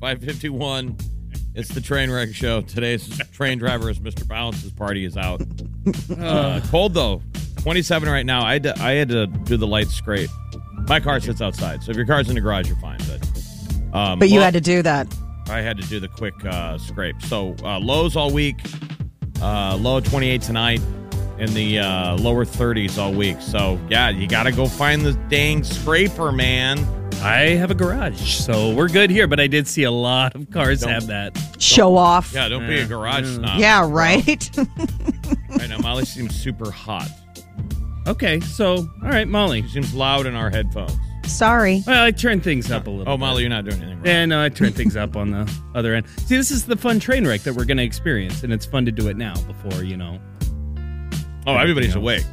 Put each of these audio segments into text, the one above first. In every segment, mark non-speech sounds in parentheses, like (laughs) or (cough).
551. It's the train wreck show. Today's train driver is Mr. Balance's party is out. Uh, cold though. 27 right now. I had, to, I had to do the light scrape. My car sits outside, so if your car's in the garage, you're fine. But um, But you well, had to do that. I had to do the quick uh, scrape. So uh, lows all week. Uh, low 28 tonight. In the uh, lower 30s all week. So yeah, you got to go find the dang scraper, man. I have a garage, so we're good here. But I did see a lot of cars Don't- have that. Show off. Yeah, don't be a garage mm. snob. Yeah, right? Right now, Molly seems super hot. Okay, so all right, Molly. She seems loud in our headphones. Sorry. Well, I turned things up a little. Oh, bit. Molly, you're not doing anything wrong. Yeah, no, I turned things up on the other end. See, this is the fun train wreck that we're going to experience, and it's fun to do it now before you know. oh, everybody's else. awake.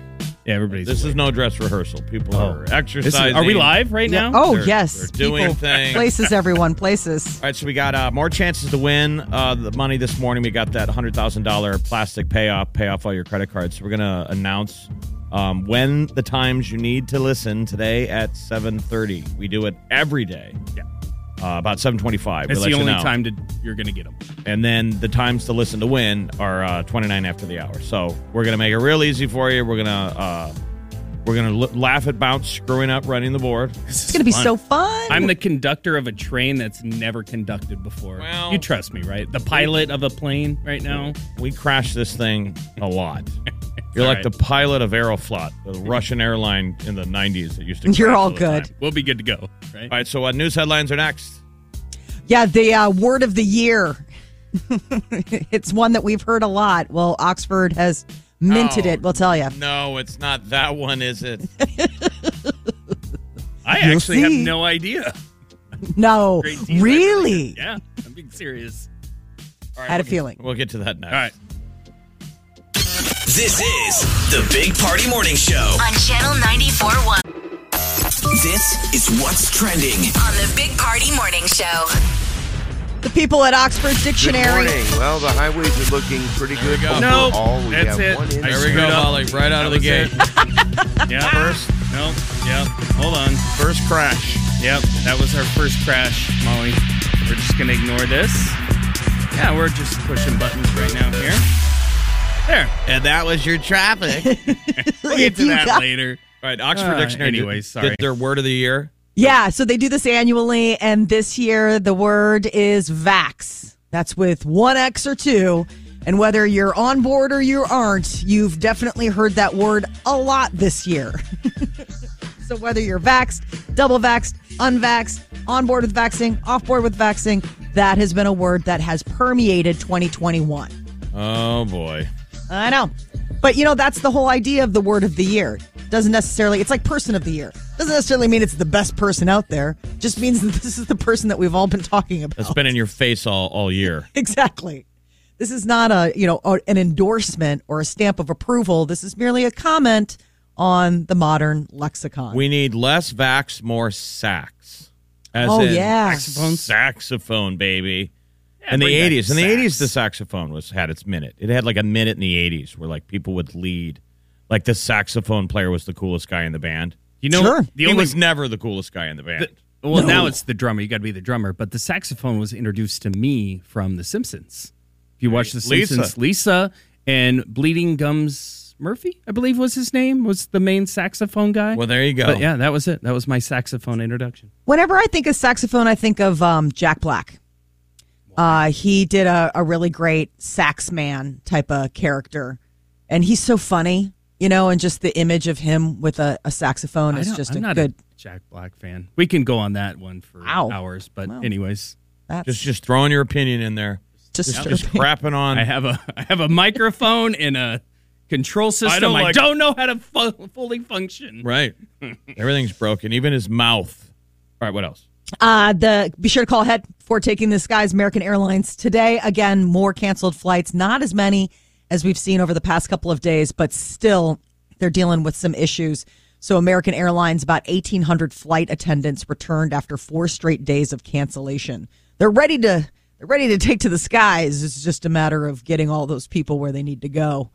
Yeah, everybody's. This is no dress rehearsal. People Oh. are This is- exercising. are we live right Yeah. now? Oh, They're- yes. they're doing People, things. Places, everyone, places. All right, so we got uh, more chances to win uh, the money this morning. We got that hundred thousand dollar plastic payoff, pay off all your credit cards. So we're gonna announce um, when the times you need to listen today at seven thirty. We do it every day. Yeah. Uh, about seven twenty-five. That's we let the you only know. time to you're going to get them. And then the times to listen to win are uh, 29 after the hour. So we're gonna make it real easy for you. We're gonna uh, we're gonna l- laugh at bounce screwing up running the board. It's going to be so fun. I'm the conductor of a train that's never conducted before. Well- you trust me, right? The pilot of a plane right now. We crash this thing a lot. (laughs) You're all like right. the pilot of Aeroflot, the Russian airline in the 90s that used to. You're crash all the good. time. We'll be good to go, right? All right, so what news headlines are next? Yeah, the uh, word of the year. (laughs) it's one that we've heard a lot. Well, Oxford has minted Oh, it, we'll tell you. No, it's not that one, is it? (laughs) I You'll actually have no idea. No, really? Yeah, I'm being serious. I had a feeling. We'll get to that next. All right. This is the Big Party Morning Show. On Channel 941 This is what's trending. on the Big Party Morning Show. The people at Oxford Good Dictionary. morning. Well, the highways are looking pretty good. we go. Nope. Overall, we That's have it. one There we go, up. Molly, right out of the gate. (laughs) Yeah. First. No. Yep. Hold on. First crash. Yep. That was our first crash, Molly. We're just gonna ignore this. Yeah, we're just pushing buttons right now here. There. And that was your traffic. (laughs) We'll get to that later. All right, Oxford Uh, Dictionary did- anyways, did, their word of the year. Yeah, so they do this annually, and this year the word is vax. That's with one X or two. And whether you're on board or you aren't, you've definitely heard that word a lot this year. (laughs) so whether you're vaxxed, double vaxxed, unvaxxed, on board with vaxing, off board with vaxing, that has been a word that has permeated 2021. Oh boy. I know. But you know, that's the whole idea of the word of the year. Doesn't necessarily, it's like person of the year. Doesn't necessarily mean it's the best person out there. Just means (laughs) that this is the person that we've all been talking about. That's been in your face all, all year. (laughs) Exactly. this is not a you know an endorsement or a stamp of approval. This is merely a comment on the modern lexicon. We need less vax, more sax. As Oh, in yeah. saxophone, saxophone, baby. In the eighties, in the eighties, the saxophone was had its minute. It had like a minute in the eighties where like people would lead, like the saxophone player was the coolest guy in the band. You know, Sure. the he only was never the coolest guy in the band. The- well, now it's the drummer. You got to be the drummer. But the saxophone was introduced to me from The Simpsons. If you watch The Lisa. Simpsons, Lisa and Bleeding Gums Murphy, I believe was his name, was the main saxophone guy. well, there you go. But yeah, that was it. That was my saxophone introduction. Whenever I think of saxophone, I think of um, Jack Black. Uh, he did a, a really great sax man type of character, and he's so funny, you know. And just the image of him with a, a saxophone I is don't- just I'm a not good. a Jack Black fan. We can go on that one for Ow. hours. But Wow. anyways, That's just just throwing your opinion in there. disturbing. Just crapping on. I have a I have a microphone and a control system. I don't don't, like- know how to fu- fully function. right. (laughs) Everything's broken, even his mouth. All right, what else? Uh, the be sure to call ahead for taking the skies. American Airlines today again more canceled flights, not as many as we've seen over the past couple of days, but still they're dealing with some issues. So American Airlines about 1800 flight attendants returned after four straight days of cancellation. They're ready to they're ready to take to the skies. It's just a matter of getting all those people where they need to go.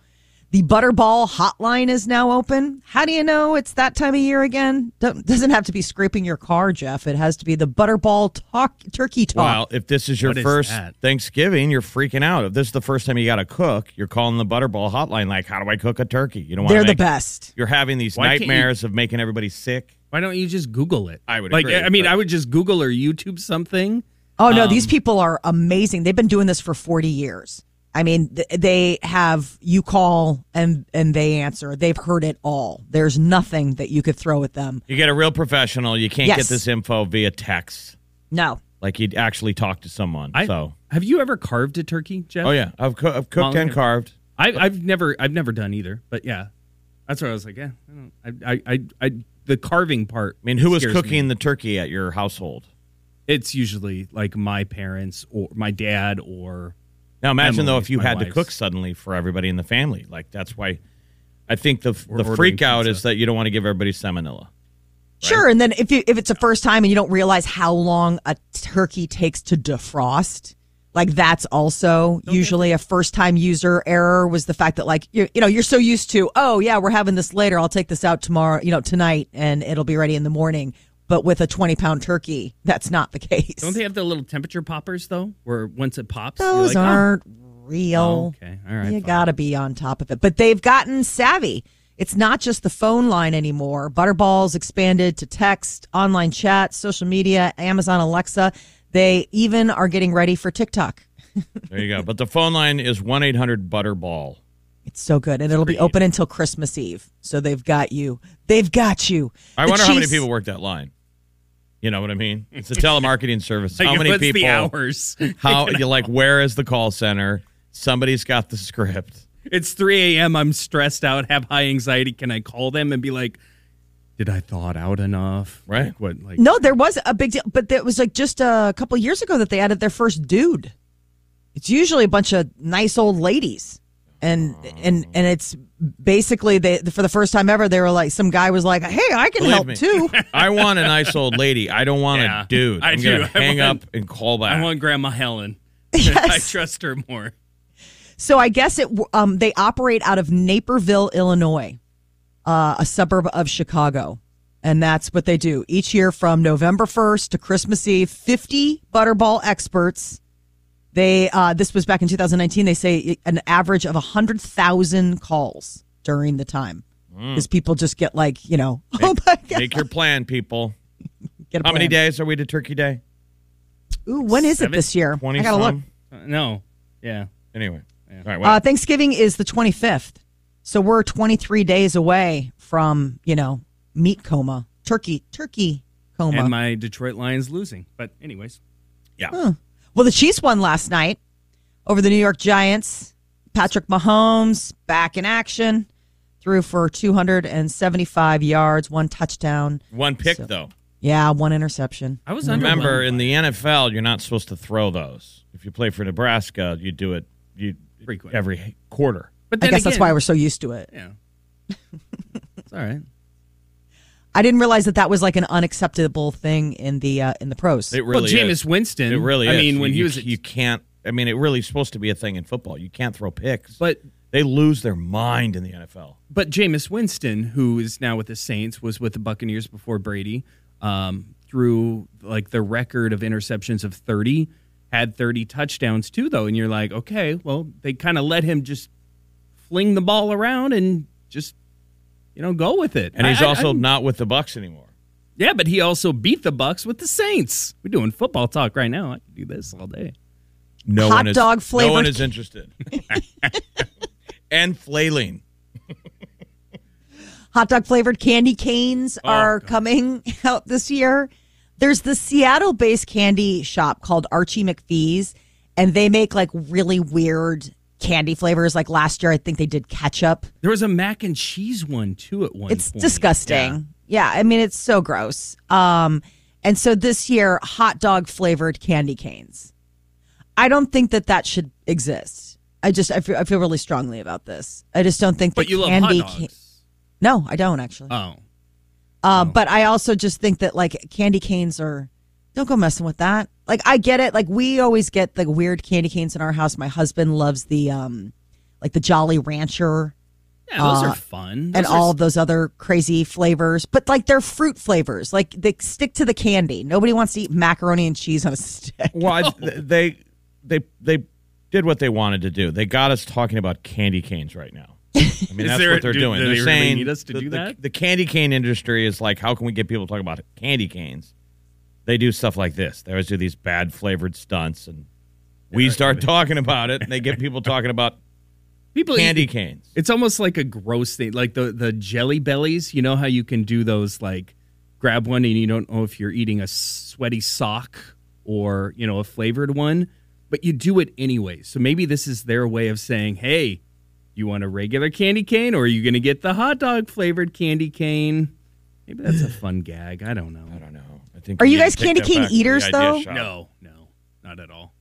The Butterball hotline is now open. How do you know it's that time of year again? Don't, doesn't have to be scraping your car, Jeff. It has to be the Butterball talk, turkey talk. Well, if this is your What is first that? Thanksgiving, you're freaking out. If this is the first time you got to cook, you're calling the Butterball hotline. Like, how do I cook a turkey? You don't want They're the make, best. You're having these Why can't you- nightmares of making everybody sick. Why don't you just Google it? I would like. agree, I mean, but- I would just Google or YouTube something. Oh no, Um, these people are amazing. They've been doing this for 40 years. I mean, they have you call and and they answer. They've heard it all. There's nothing that you could throw at them. You get a real professional. You can't Yes. get this info via text. No. Like you'd actually talk to someone. I, so, have you ever carved a turkey, Jeff? oh yeah, I've, co- I've cooked Well, and okay. carved. I, I've never, I've never done either. But yeah, that's what I was like, yeah, I, I, I, I, I, the carving part. I mean, who was cooking me. the turkey at your household? It's usually like my parents or my dad or Now imagine Emily, though if you my had to cook suddenly for everybody in the family. Like that's why I think the We're the ordering freak out pizza. is that you don't want to give everybody salmonella. Sure, and then if you, if it's a first time and you don't realize how long a turkey takes to defrost, like that's also usually a first time user error was the fact that like you you know you're so used to oh yeah we're having this later I'll take this out tomorrow you know tonight and it'll be ready in the morning. But with a 20 pound turkey, that's not the case. don't they have the little temperature poppers though, where once it pops, Those like, oh. aren't real. Oh, okay. All right, You got to be on top of it. But they've gotten savvy. It's not just the phone line anymore. Butterball's expanded to text, online chat, social media, Amazon Alexa. They even are getting ready for TikTok. (laughs) There you go. But the phone line is one eight hundred Butterball. It's so good. And it'll be open until Christmas Eve. So they've got you. They've got you. I The wonder how many people work that line. You know what I mean? It's a (laughs) telemarketing service. How many what's people? the hours? (laughs) How you like? Where is the call center? Somebody's got the script. It's 3 a.m. I'm stressed out, have high anxiety. Can I call them and be like, did I thaw it out enough? Right. Like, what? Like, No, there was a big deal, but it was like just a couple years ago that they added their first dude. It's usually a bunch of nice old ladies, and and and it's basically they for the first time ever they were like some guy was like, "Hey, I can Believe help me. too." (laughs) I want a nice old lady. I don't want Yeah, a dude. I I'm do. gonna I hang want- up and call back. I want Grandma Helen. (laughs) I trust her more. So I guess it um they operate out of Naperville, Illinois, uh, a suburb of Chicago. And that's what they do each year from November 1st to Christmas Eve. 50 Butterball experts. They uh, this was back in 2019. They say an average of 100,000 calls during the time. Because people just get like, you know, (laughs) oh my God. Make your plan, people. (laughs) Get a How many days are we to Turkey Day? Ooh, when is it this year? Twenty. I gotta look. Uh, no. Yeah. Anyway. All right. Uh, Thanksgiving is the 25th. So we're 23 days away from, you know, meat coma, turkey, turkey coma. And my Detroit Lions losing. But, anyways. yeah. Well, the Chiefs won last night over the New York Giants. Patrick Mahomes back in action, threw for 275 yards, one touchdown. One pick So- though. Yeah, one interception. I was Remember, in the NFL, you're not supposed to throw those. If you play for Nebraska, you do it. you Frequent. every quarter. But I then guess that's why we're so used to it. Yeah. (laughs) it's all right. I didn't realize that that was like an unacceptable thing in the uh, in the pros. It really well, Jameis is. Winston. It really I is. mean, when You- he was, you can't. I mean, it really is supposed to be a thing in football. You can't throw picks, but they lose their mind in the NFL. but Jameis Winston, who is now with the Saints, was with the Buccaneers before Brady. Um, through like the record of interceptions of thirty, had thirty touchdowns too, though. And you're like, okay, well, they kind of let him just fling the ball around and just you know go with it. And he's I- I- also I'm- not with the Bucks anymore. yeah, but he also beat the Bucks with the Saints. We're doing football talk right now. I can do this all day. No Hot one is, dog No one is interested. (laughs) and flailing. (laughs) Hot dog flavored candy canes Oh, are coming (laughs) out this year. There's the Seattle based candy shop called Archie McPhee's, and they make like really weird candy flavors. Like last year, I think they did ketchup. There was a mac and cheese one too at one It's point. disgusting. Yeah. I mean, it's so gross. Um, and so this year, hot dog flavored candy canes. I don't think that that should exist. I just I feel, I feel really strongly about this. I just don't think But that you love candy. hot ca- dogs. no, I don't actually. Oh. Uh, But I also just think that like candy canes are don't go messing with that. Like I get it. Like we always get the weird candy canes in our house. My husband loves the um like the Jolly Rancher Yeah, those Uh, are fun. and are all of those other crazy flavors. But like they're fruit flavors. Like they stick to the candy. Nobody wants to eat macaroni and cheese on a (laughs) stick. Well, I- (laughs) they they they did what they wanted to do. They got us talking about candy canes right now. (laughs) I mean, Is that's there- what they're do- doing. do they're they really saying need us to the, do the- The, candy cane industry is like, how can we get people to talk about candy canes? They do stuff like this. They always do these bad flavored stunts, and we start talking about it, and they get people talking about (laughs) people candy eat- canes. It's almost like a gross thing, like the the jelly bellies. You know how you can do those, like grab one and you don't know if you're eating a sweaty sock or you know a flavored one, but you do it anyway. So maybe this is their way of saying, "Hey, you want a regular candy cane, or are you going to get the hot dog flavored candy cane?" Maybe that's a fun gag. I don't know. I don't know. I think Are you guys candy cane back to the eaters, though? shop. No, no, not at all.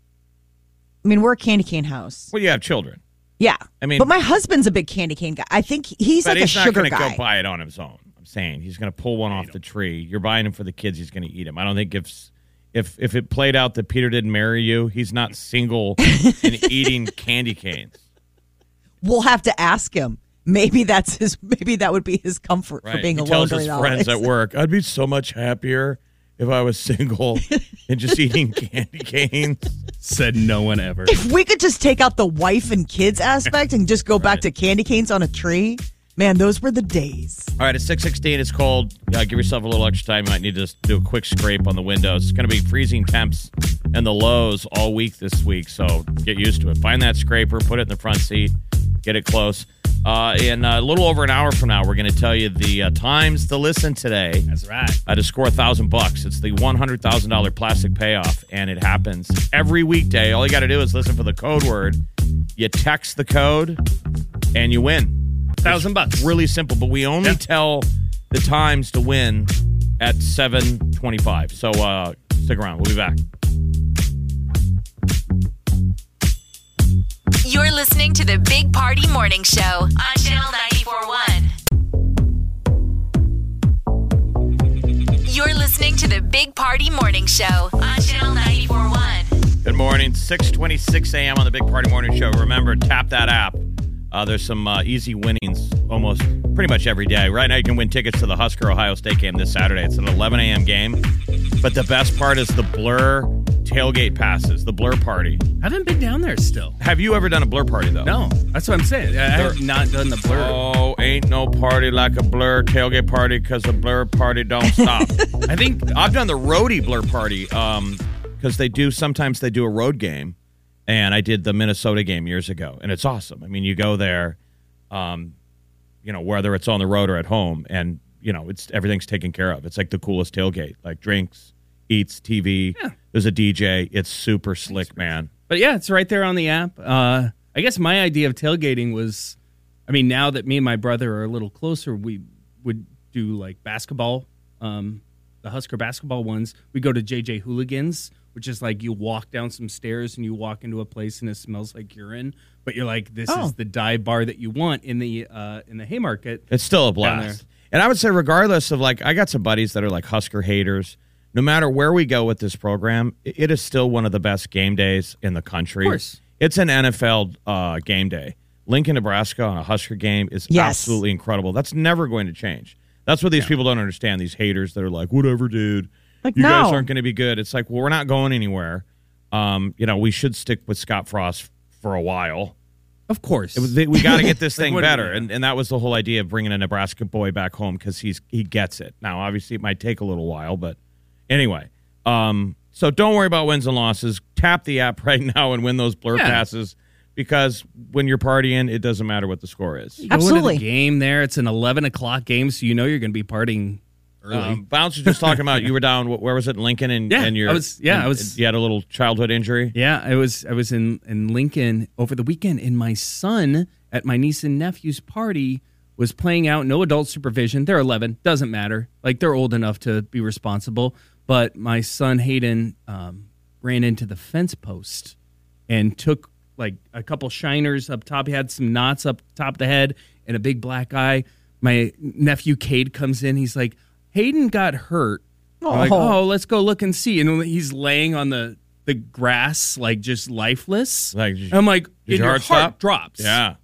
I mean, we're a candy cane house. Well, you have children, Yeah. I mean- but my husband's a big candy cane guy. I think he's but like he's a not sugar going to guy. go buy it on his own. I'm saying he's going to pull one off the tree. You're buying him for the kids. He's going to eat them. I don't think if if if it played out that Peter didn't marry you, he's not single (laughs) and eating candy canes. we'll have to ask him. Maybe that's his. Maybe that would be his comfort for Right? being he alone tells his friends at work, (laughs) "I'd be so much happier if I was single and just eating candy canes." Said no one ever. If we could just take out the wife and kids aspect and just go back to candy canes on a tree, man, those were the days. All right, it's six sixteen. It's cold. Uh, give yourself a little extra time. You might need to just do a quick scrape on the windows. It's going to be freezing temps and the lows all week this week, so get used to it. Find that scraper, put it in the front seat, get it close. Uh, in a little over an hour from now, we're going to tell you the uh, times to listen today That's right. uh, to score a thousand bucks. It's the one hundred thousand dollar plastic payoff, and it happens every weekday. All you got to do is listen for the code word. You text the code, and you win. Thousand bucks. Really simple, but we only Yeah. tell the times to win at 725. So uh, stick around. We'll be back. You're listening to the Big Party Morning Show on Channel 941. You're listening to the Big Party Morning Show on Channel 941. Good morning. 626 a.m. on the Big Party Morning Show. Remember, tap that app. Uh, there's some uh, easy winnings almost pretty much every day. Right now, you can win tickets to the Husker Ohio State game this Saturday. It's an 11 a.m. game. But the best part is the Blur tailgate passes, the Blur party. haven't been down there still. Have you ever done a Blur party, though? No, that's what I'm saying. I have not done the blur. Oh, ain't no party like a Blur tailgate party because the Blur party don't stop. (laughs) I think I've done the roadie Blur party um because they do sometimes they do a road game, and I did the Minnesota game years ago, and it's awesome. I mean, you go there, um, you know, whether it's on the road or at home, and you know, it's everything's taken care of. It's like the coolest tailgate, like drinks, eats, TV. There's a DJ. It's super slick, man. But yeah, it's right there on the app. Uh, I guess my idea of tailgating was, I mean, now that me and my brother are a little closer, we would do like basketball, um, the Husker basketball ones. We go to JJ Hooligans which is like you walk down some stairs and you walk into a place and it smells like urine, but you're like, this Oh. is the dive bar that you want in the uh, in the Haymarket. It's still a Down blast. And I would say, regardless of like, I got some buddies that are like Husker haters. No matter where we go with this program, it is still one of the best game days in the country. Of course. It's an NFL uh, game day. Lincoln, Nebraska on a Husker game is Yes. absolutely incredible. That's never going to change. That's what these people don't understand. These haters that are like, whatever, dude. Like, you guys no. aren't going to be good. It's like, well, we're not going anywhere. Um, you know, we should stick with Scott Frost for a while. Of course, It was- they- we got to get this (laughs) Like, thing what- better, and, and that was the whole idea of bringing a Nebraska boy back home because he's he gets it. Now, obviously, it might take a little while, but anyway. Um, so don't worry about wins and losses. Tap the app (laughs) right now and win those blur Yeah. passes because when you're partying, it doesn't matter what the score is. You go into Absolutely. the game there. It's an eleven o'clock game, so you know you're going to be partying early. Um, Bounce was just talking about you were down. Where was it? Lincoln and Yeah, and your I was- yeah, and- I was- You had a little childhood injury. Yeah, I was I was in in Lincoln over the weekend, and my son at my niece and nephew's party was playing out. No adult supervision. They're 11. Doesn't matter. Like they're old enough to be responsible. But my son Hayden um, ran into the fence post and took like a couple shiners up top. He had some knots up top of the head and a big black eye. My nephew Cade comes in. He's like, Hayden got hurt. I'm like, Oh. oh, let's go look and see. And he's laying on the the grass, like just lifeless. Like, did- I'm like, and your your heart heart drops. Yeah.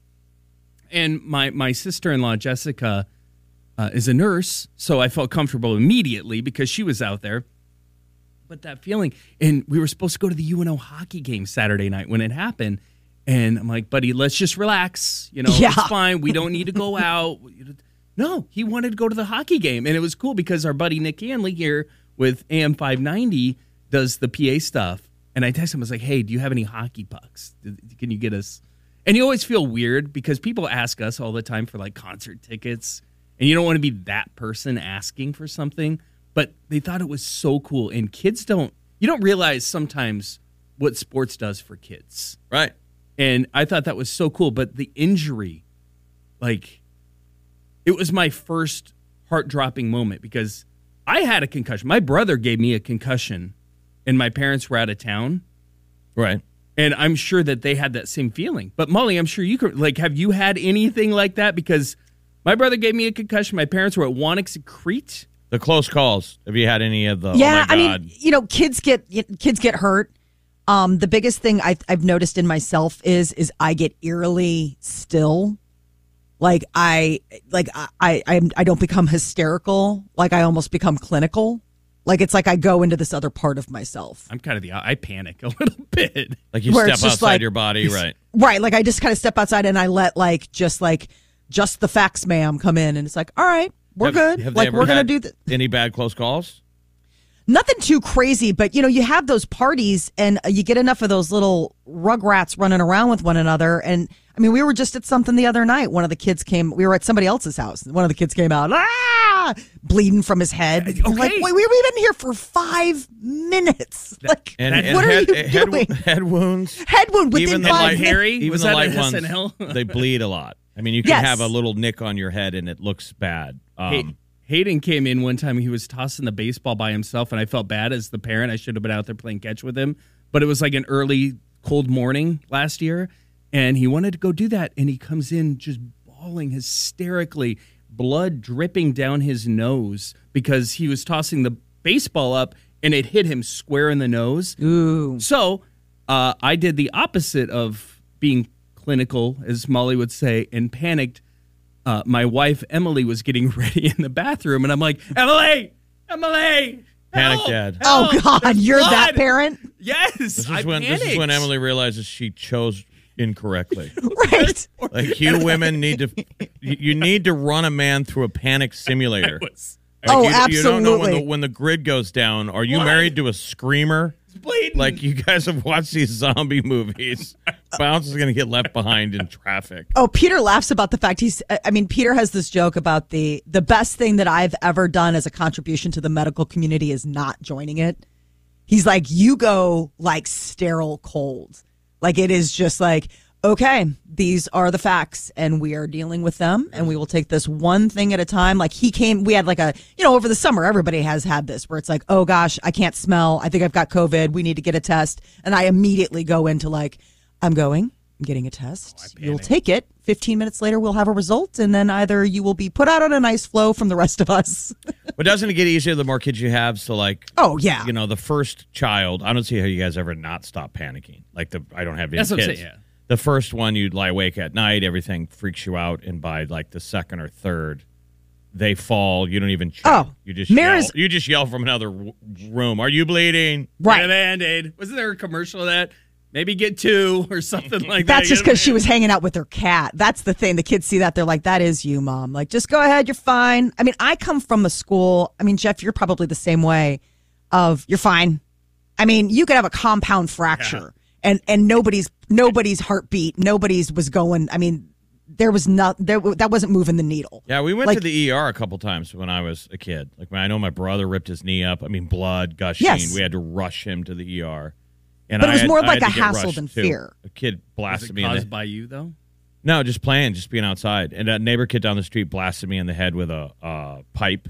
And my my sister in law Jessica uh, is a nurse, so I felt comfortable immediately because she was out there. But that feeling, and we were supposed to go to the UNO hockey game Saturday night when it happened. And I'm like, buddy, let's just relax. You know, Yeah. it's fine. We don't need to go (laughs) out. No, he wanted to go to the hockey game. And it was cool because our buddy Nick Hanley here with AM 590 does the PA stuff. And I texted him, I was like, hey, do you have any hockey pucks? Can you get us? And you always feel weird because people ask us all the time for like concert tickets. And you don't want to be that person asking for something. But they thought it was so cool. And kids don't, you don't realize sometimes what sports does for kids. Right. And I thought that was so cool. But the injury, like, it was my first heart dropping moment because I had a concussion. My brother gave me a concussion, and my parents were out of town. Right. And I'm sure that they had that same feeling. But Molly, I'm sure you could, like, have you had anything like that? Because my brother gave me a concussion. My parents were at Wanix Crete. The close calls. Have you had any of the? yeah, oh my I mean, you know, kids get kids get hurt. Um, the biggest thing I've, I've noticed in myself is is I get eerily still. Like I like I I I'm- I don't become hysterical. Like I almost become clinical. Like it's like I go into this other part of myself. I'm kind of the, I panic a (laughs) little bit. like you where step outside like- your body. Right. Right. Like I just kind of step outside and I let like just like just the facts, ma'am, come in and it's like, all right, we're Have- good. have they like ever we're gonna had do the Any bad close calls? Nothing too crazy, but you know, you have those parties and uh, you get enough of those little rugrats running around with one another. And I mean, we were just at something the other night. One of the kids came, we were at somebody else's house. One of the kids came out, ah, bleeding from his head. Okay. Like, wait, we've been here for five minutes. (laughs) like, And, and what head, are you head, doing? head wounds. Head wound within even the five light, minutes. Harry? even Was the light ones, they bleed a lot. I mean, you can Yes. have a little nick on your head and it looks bad. Um, Hay- Hayden came in one time. He was tossing the baseball by himself, and I felt bad as the parent. I should have been out there playing catch with him. But it was like an early cold morning last year, and he wanted to go do that. And he comes in just bawling hysterically, blood dripping down his nose because he was tossing the baseball up and it hit him square in the nose. Ooh. So uh, I did the opposite of being clinical, as Molly would say, and panicked. Uh, my wife Emily was getting (laughs) ready in the bathroom, and I'm like, Emily, Emily, Panic help, dad. Oh, God, there's you're that parent? Yes, This I is when this is when. Emily realizes she chose incorrectly. (laughs) Right. like you (laughs) women need to, you you need to run a man through a panic simulator. was Like, Oh, you, You don't know when the, when the grid goes down. Are you What? married to a screamer? bleeding. Like you guys have watched these zombie movies. Bounce is going to get left behind in traffic. Oh, Peter laughs about the fact he's. I mean, Peter has this joke about the the best thing that I've ever done as a contribution to the medical community is not joining it. He's like, you go like sterile cold, like it is just like okay, these are the facts and we are dealing with them and we will take this one thing at a time. Like he came, we had like a, you know, over the summer, everybody has had this where it's like, oh gosh, I can't smell. I think I've got COVID. We need to get a test. And I immediately go into like, I'm going, I'm getting a test. Oh, You'll take it. 15 minutes later, we'll have a result. And then either you will be put out on a nice flow from the rest of us. But doesn't it get easier the more kids you have? So like, Oh, yeah. you know, the first child. I don't see how you guys ever not stop panicking. Like the I don't have any That's what I'm kids. saying, yeah. The first one, you'd lie awake at night. Everything freaks you out, and by like the second or third, they fall. You don't even. Check. Oh, you just Mara's- yell. You just yell from another w- room. Are you bleeding? Get a band-aid. Wasn't there a commercial of that? Maybe get two (laughs) or something like that. That's just because she was hanging out with her cat. That's the thing. The kids see that. They're like, that is you, mom. Like, just go ahead. You're fine. I mean, I come from a school. I mean, Jeff, you're probably the same way of you're fine. I mean, you could have a compound fracture and, and nobody's, nobody's heartbeat, nobody's was going. I mean, there was not, there, that wasn't moving the needle. Yeah, we went Like- to the ER a couple times when I was a kid. Like I know my brother ripped his knee up. I mean, blood gushing. Yes. We had to rush him to the ER. And But it I was had- more I like a hassle than too. fear. A kid Was blasted it me in the caused by you though? No, just playing, just being outside. And a neighbor kid down the street blasted me in the head with a uh, pipe,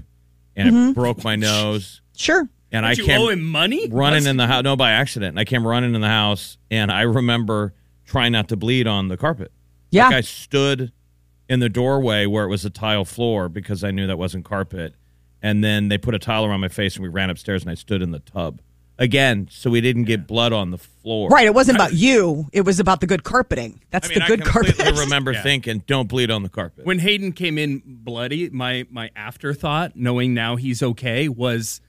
and Mm-hmm. it broke my nose. Sure. And I Did you came owe him money? running What? in the house. No, by accident. And I came running in the house, and I remember trying not to bleed on the carpet. Yeah. Like I stood in the doorway where it was a tile floor because I knew that wasn't carpet. And then they put a towel around my face, and we ran upstairs, and I stood in the tub again, so we didn't get blood on the floor. Right. It wasn't about you. It was about the good carpeting. That's I mean, the good I completely carpet. remember thinking, "Don't bleed on the carpet." When Hayden came in bloody, my my afterthought, knowing now he's okay, was,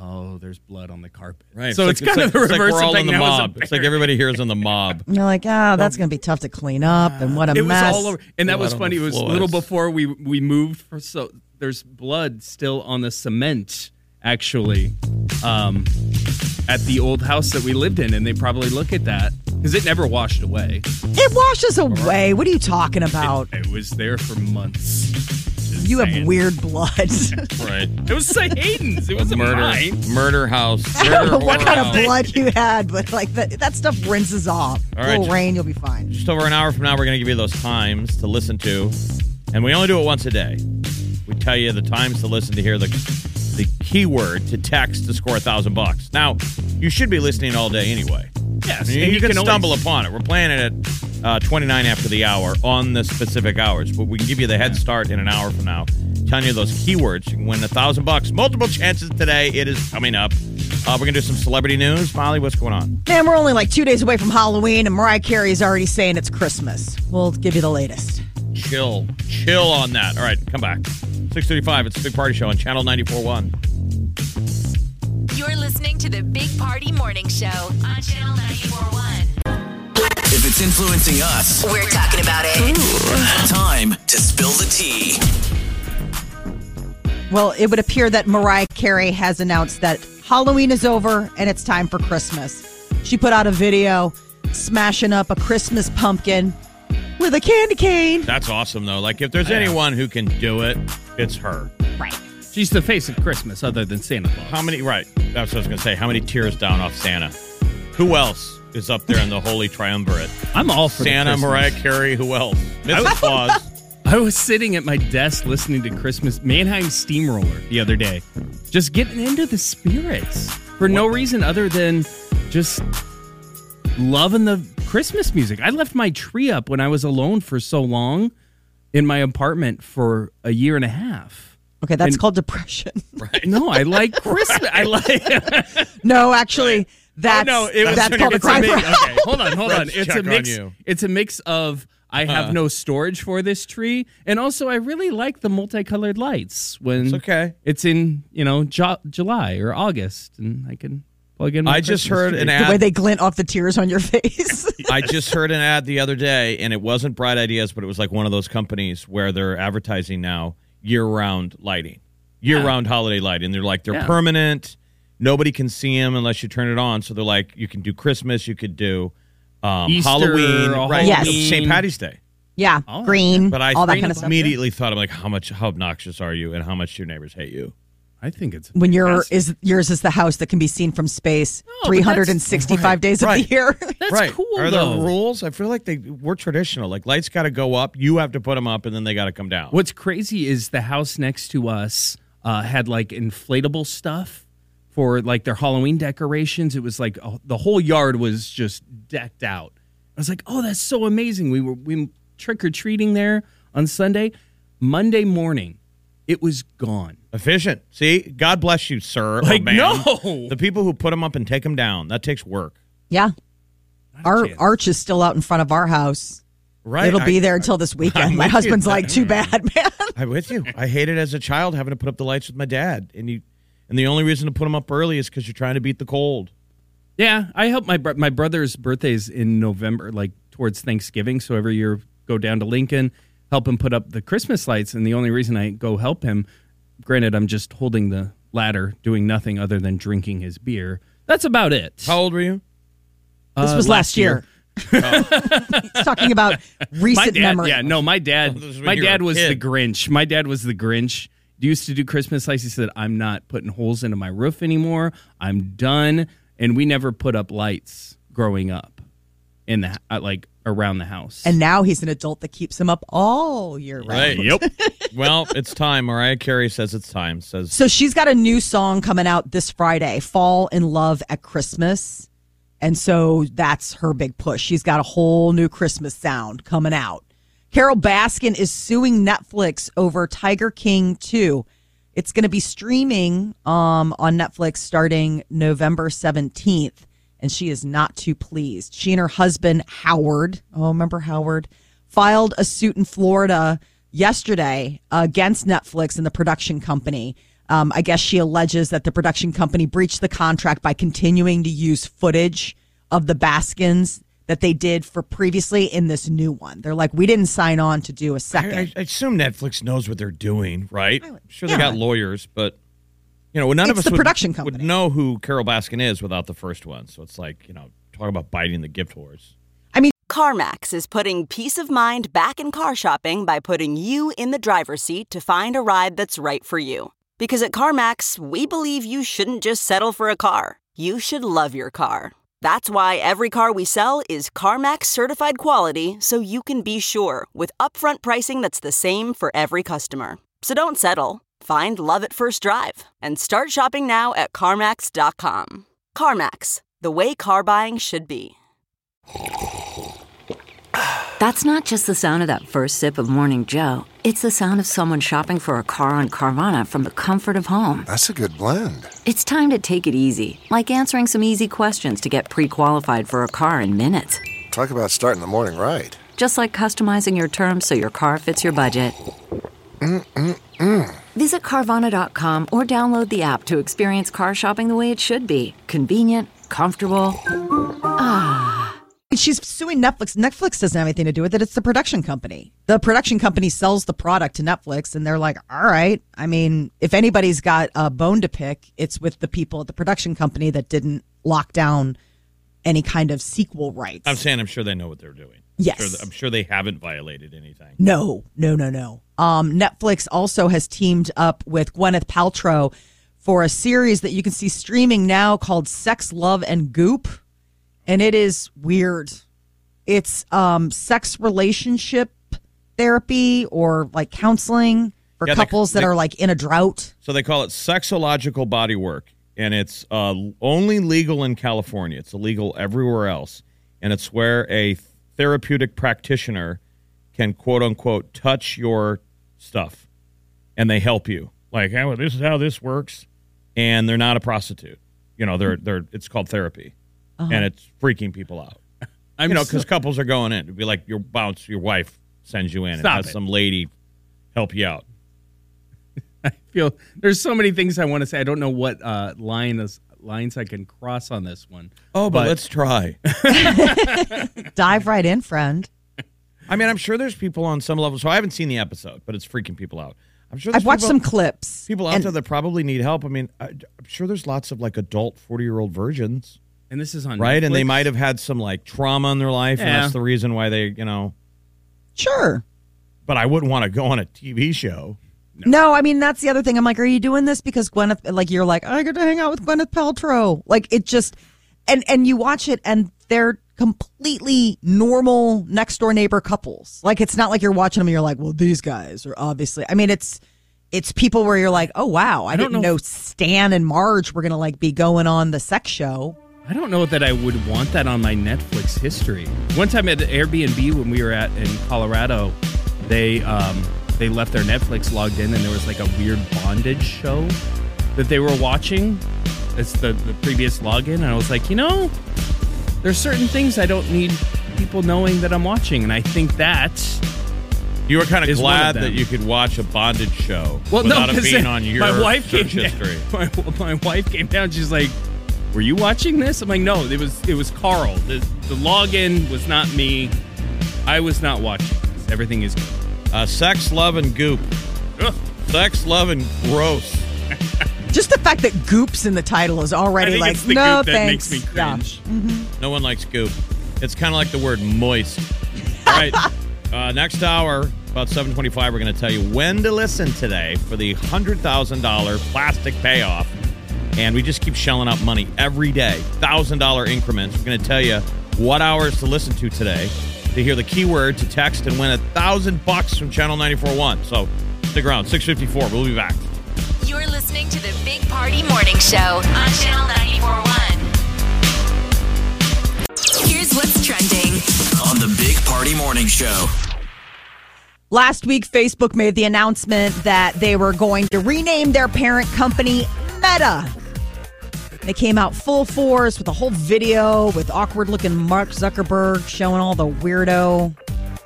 oh, there's blood on the carpet. Right. So it's, like- kind like- of the it's like reverse we're of all in the thinking was mob. It's like embarrassed. everybody here is in the mob. And (laughs) you're like, oh, that's going to be tough to clean up. And what a It was mess. all over, and that Blood was on funny. the It was a floors. little before we we moved for so there's blood still on the cement actually, um, at the old house that we lived in, and they probably look at that because it never washed away. It washes away. What are you talking about? It was there for months. Just you have weird blood. (laughs) Right. It was say Hayden's. It wasn't murder, mine. murder house. I don't know what horror kind of blood you had, but like that, that stuff rinses off. All A right, little just- rain, you'll be fine. Just over an hour from now, we're going to give you those times to listen to, and we only do it once a day. We tell you the times to listen to hear the the keyword to text to score a thousand bucks. Now, you should be listening all day anyway. Yes, You, and you can, always- stumble upon it. We're playing it at uh, 29 after the hour on the specific hours, but we can give you the head start in an hour from now, telling you those keywords. You can win a thousand bucks. Multiple chances today. It is coming up. Uh, we're gonna do some celebrity news. Molly, what's going on? Man, we're only like two days away from Halloween, and Mariah Carey is already saying it's Christmas. We'll give you the latest. Chill, chill on that. All right, come back. 6:35. It's the Big Party Show on Channel 94.1. You're listening to the Big Party Morning Show on Channel 941. If it's influencing us, We're talking about it. time to spill the tea. Well, it would appear that Mariah Carey has announced that Halloween is over and it's time for Christmas. She put out a video smashing up a Christmas pumpkin with a candy cane. That's awesome, though. Like, if there's anyone who can do it, it's her. Right. She's the face of Christmas, other than Santa Claus. How many? Right. That's what I was gonna say. How many tiers down off Santa? Who else is up there in the holy triumvirate? I'm all for Santa, Christmas. Mariah Carey. Who else? Mrs. Claus. (laughs) I was sitting at my desk listening to Christmas Mannheim Steamroller the other day, just getting into the spirits for no reason other than just loving the Christmas music. I left my tree up when I was alone for so long in my apartment for a year and a half. Okay, that's And- called depression. (laughs) No, I like Christmas. I like. (laughs) No, actually, that's oh, no, it was that's called a it's cry mix- for help. Okay, hold on, hold on. It's check a on mix. you. It's a mix of I have Uh. no storage for this tree, and also I really like the multicolored lights when It's okay. it's in you know Ju- July or August, and I can plug in. My I just Christmas heard tree. an ad. The way they glint off the tears on your face. (laughs) I just heard an ad the other day, and it wasn't Bright Ideas, but it was like one of those companies where they're advertising now year-round lighting, year-round holiday lighting. They're like they're Yeah. permanent. Nobody can see them unless you turn it on. So they're like, you can do Christmas, you could do um, Easter, Halloween, or right? Yes. St. Patty's Day. yeah, Oh, green, But I all that kind of stuff. immediately thought, I'm like, how much, how obnoxious are you, and how much do your neighbors hate you? I think it's when your is yours is the house that can be seen from space but 365 right, days of right. the year. (laughs) That's right. cool Are though. there rules? I feel like they we're traditional. Like lights got to go up, you have to put them up, and then they got to come down. What's crazy is the house next to us uh, had like inflatable stuff for like their Halloween decorations. It was like uh, the whole yard was just decked out. I was like, oh, that's so amazing. We were we trick or treating there on Sunday. Monday morning, it was gone. Efficient. See, God bless you, sir. Like, ma'am. no. The people who put them up and take them down. That takes work. yeah. Our chance. arch is still out in front of our house. Right. It'll be I- there until this weekend. I'm My with you. husband's like, too (laughs) bad, man. I'm with you. I hated as a child having to put up the lights with my dad, and you, and the only reason to put them up early is because you're trying to beat the cold. Yeah, I help my bro- my brother's birthday's in November, like towards Thanksgiving. So every year, go down to Lincoln, help him put up the Christmas lights. And the only reason I go help him, granted, I'm just holding the ladder, doing nothing other than drinking his beer. That's about it. How old were you? This Uh, was last year. He's (laughs) talking about (laughs) recent dad, memory. yeah, no, my dad, This my dad a was the. Grinch. My dad was the Grinch. Used to do Christmas lights. He said, "I'm not putting holes into my roof anymore. I'm done." And we never put up lights growing up in the uh, like around the house. And now he's an adult that keeps him up all year round. Right. yep. (laughs) well, it's time. Mariah Carey says it's time. Says So she's got a new song coming out this Friday, Fall in Love at Christmas. And so that's her big push. She's got a whole new Christmas sound coming out. Carole Baskin is suing Netflix over Tiger King 2. It's going to be streaming um, on Netflix starting November 17th. And she is not too pleased. She and her husband, Howard, oh, remember Howard, filed a suit in Florida yesterday against Netflix and the production company. Um, I guess she alleges that the production company breached the contract by continuing to use footage of the Baskins that they did for previously in this new one. They're like, we didn't sign on to do a second. I, I assume Netflix knows what they're doing, right? I'm sure yeah. they got lawyers, but you know, none of us the would, production would know who Carole Baskin is without the first one. So it's like you know, talk about biting the gift horse. I mean, CarMax is putting peace of mind back in car shopping by putting you in the driver's seat to find a ride that's right for you. Because at CarMax, we believe you shouldn't just settle for a car, you should love your car. That's why every car we sell is CarMax certified quality so you can be sure with upfront pricing that's the same for every customer. So don't settle. Find love at first drive and start shopping now at CarMax.com. CarMax, the way car buying should be. That's not just the sound of that first sip of Morning Joe. It's the sound of someone shopping for a car on Carvana from the comfort of home. That's a good blend. It's time to take it easy, like answering some easy questions to get pre qualified for a car in minutes. Talk about starting the morning right. Just like customizing your terms so your car fits your budget. Visit Carvana.com or download the app to experience car shopping the way it should be convenient, comfortable. Ah. She's suing Netflix. Netflix doesn't have anything to do with it. It's the production company. The production company sells the product to Netflix, and they're like, all right. I mean, if anybody's got a bone to pick, it's with the people at the production company that didn't lock down any kind of sequel rights. I'm saying I'm sure they know what they're doing. Yes. I'm sure, I'm sure they haven't violated anything. No, no, no, no. Um, Netflix also has teamed up with Gwyneth Paltrow for a series that you can see streaming now called Sex, Love, and Goop. And it is weird. It's um, sex relationship therapy or like counseling for Yeah, they- couples that they- are like in a drought. So they call it sexological body work, and it's uh, only legal in California. It's illegal everywhere else, and it's where a therapeutic practitioner can quote unquote touch your stuff, and they help you. Like, hey, well, this is how this works, and they're not a prostitute. You know, they're they're. It's called therapy, and it's freaking people out. (laughs) I'm you know, so- because couples are going in. It'd be like your bounce, your wife sends you in, Stop and has it. some lady help you out. I feel there's so many things I want to say. I don't know what uh, line is, lines I can cross on this one. Oh, but let's try. (laughs) Dive right in, friend. I mean, I'm sure there's people on some level. So I haven't seen the episode, but it's freaking people out. I'm sure I've watched people, some clips. people out and there that probably need help. I mean, I, I'm sure there's lots of like adult 40 year old virgins, and this is on right? And they might have had some like trauma in their life, and that's the reason why they, you know. Sure. But I wouldn't want to go on a TV show. No, I mean that's the other thing. I'm like, are you doing this because Gwyneth? Like you're like, I get to hang out with Gwyneth Paltrow. Like it just, and and you watch it and they're completely normal next door neighbor couples. Like it's not like you're watching them and you're like, well, these guys are obviously. I mean, it's it's people where you're like, oh wow, I, don't didn't know know Stan and Marge were gonna like be going on the sex show. I don't know that I would want that on my Netflix history. One time at the Airbnb when we were at in Colorado, they um, they left their Netflix logged in, and there was like a weird bondage show that they were watching. It's the the previous login, and I was like, you know, there's certain things I don't need people knowing that I'm watching, and I think that. You were kind of one of glad that you could watch a bondage show Well, without no, it being on your my wife search came history. Down, (laughs) my, my wife came down. She's like, "Were you watching this?" I'm like, "No, it was it was Carl. The, the login was not me. I was not watching. This. Everything is good." Uh, sex, love, and goop. Ugh. Sex, love, and gross. Just the fact that "goops" in the title is I already think like, it's the no goop that thanks. makes me Yeah. cringe. No one likes goop. It's kind of like the word moist. All right. (laughs) uh, next hour, about 725, we're going to tell you when to listen today for the $100,000 plastic payoff. And we just keep shelling out money every day, $1,000 increments. We're going to tell you what hours to listen to today to hear the keyword to text and win a thousand bucks from Channel 94.1. So stick around, 654. We'll be back. You're listening to the Big Party Morning Show on Channel 941. Here's what's trending. On the Big Party Morning Show. Last week, Facebook made the announcement that they were going to rename their parent company Meta. They came out full force with a whole video with awkward looking Mark Zuckerberg showing all the weirdo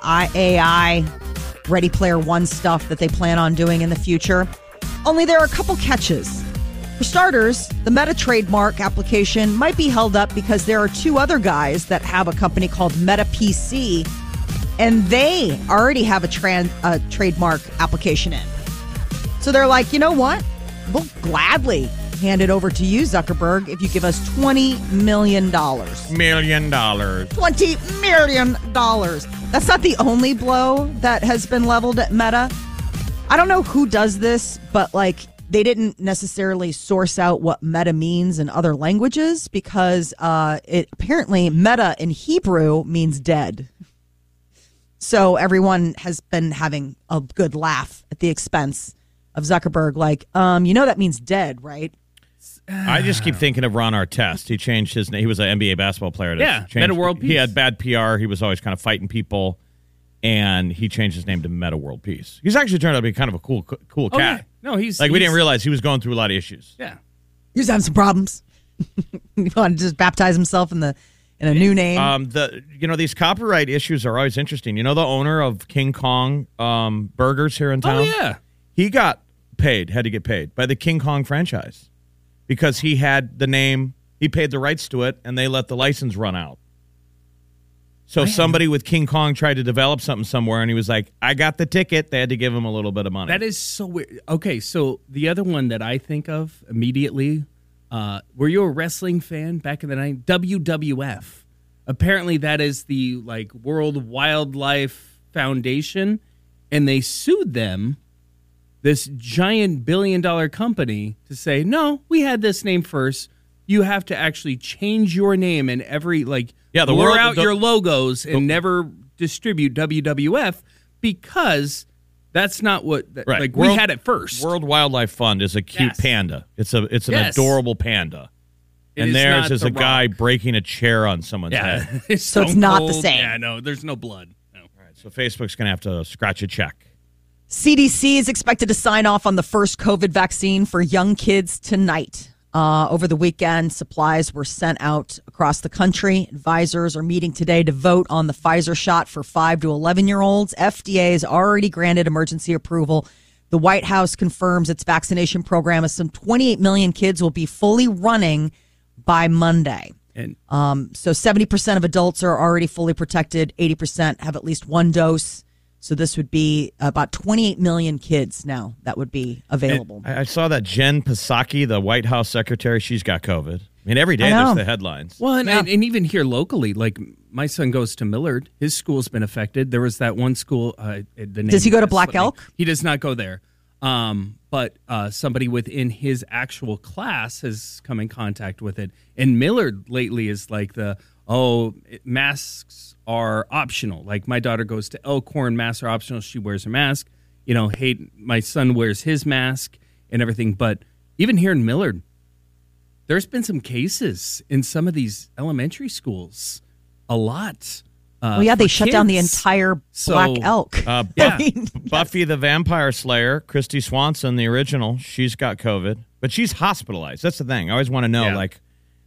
AI Ready Player One stuff that they plan on doing in the future. Only there are a couple catches. For starters, the Meta trademark application might be held up because there are two other guys that have a company called Meta PC and they already have a, a trademark application in. So they're like, you know what? We'll gladly hand it over to you, Zuckerberg, if you give us $20 million. Million dollars. $20 million. That's not the only blow that has been leveled at Meta. I don't know who does this, but like they didn't necessarily source out what meta means in other languages because uh, it apparently meta in Hebrew means dead. So everyone has been having a good laugh at the expense of Zuckerberg. Like, um, you know that means dead, right? I just keep thinking of Ron Artest. He changed his name. He was an NBA basketball player. to Yeah, change- Metta World He had bad PR. He was always kind of fighting people, and he changed his name to Metta World Peace. He's actually turned out to be kind of a cool, cool Oh, cat. yeah. No, he's like we didn't realize he was going through a lot of issues. Yeah. He was having some problems. (laughs) he wanted to just baptize himself in the in a new name. Um, the you know these copyright issues are always interesting. You know the owner of King Kong um, Burgers here in town. Oh yeah. he got paid, had to get paid by the King Kong franchise because he had the name, he paid the rights to it, and they let the license run out. So somebody with King Kong tried to develop something somewhere, and he was like, "I got the ticket." They had to give him a little bit of money. That is so weird. Okay, so the other one that I think of immediately, uh, were you a wrestling fan back in the night? WWF. Apparently, that is the like World Wildlife Foundation, and they sued them, this giant billion dollar company, to say no, we had this name first. You have to actually change your name and every like Yeah, the blur world- out the- your logos and never distribute WWF because that's not what Right. like we had it first. World Wildlife Fund is a cute Yes. panda. It's a it's an Yes. adorable panda. It and is theirs is The a guy breaking a chair on someone's Yeah, head. (laughs) it's So it's Stone not the same. Yeah, no, there's no blood. No. So Facebook's going to have to scratch a check. CDC is expected to sign off on the first COVID vaccine for young kids tonight. Uh, over the weekend, supplies were sent out across the country. Advisors are meeting today to vote on the Pfizer shot for 5 to 11 year olds. FDA has already granted emergency approval. The White House confirms its vaccination program of some 28 million kids will be fully running by Monday. And Um, so 70% of adults are already fully protected, 80% have at least one dose. So this would be about 28 million kids now that would be available. I, I saw that Jen Psaki, the White House secretary, she's got COVID. I mean, every day there's the headlines. well, and, Yeah. and, and even here locally, like my son goes to Millard. His school's been affected. There was that one school. Uh, the name Does he go to Black slipped me. Elk? He does not go there. Um, but uh, somebody within his actual class has come in contact with it. And Millard lately is like the oh it- masks are optional. Like my daughter goes to Elkhorn, masks are optional. She wears a mask. You know, hey, my son wears his mask and everything. But even here in Millard, there's been some cases in some of these elementary schools. A lot. Uh, well, yeah, they for shut down the kids. entire So, Black Elk. Uh, (laughs) Yeah. Mean, Buffy the Vampire Slayer, Kristy Swanson, the original, she's got COVID, but she's hospitalized. That's the thing. I always want to know, Yeah. like,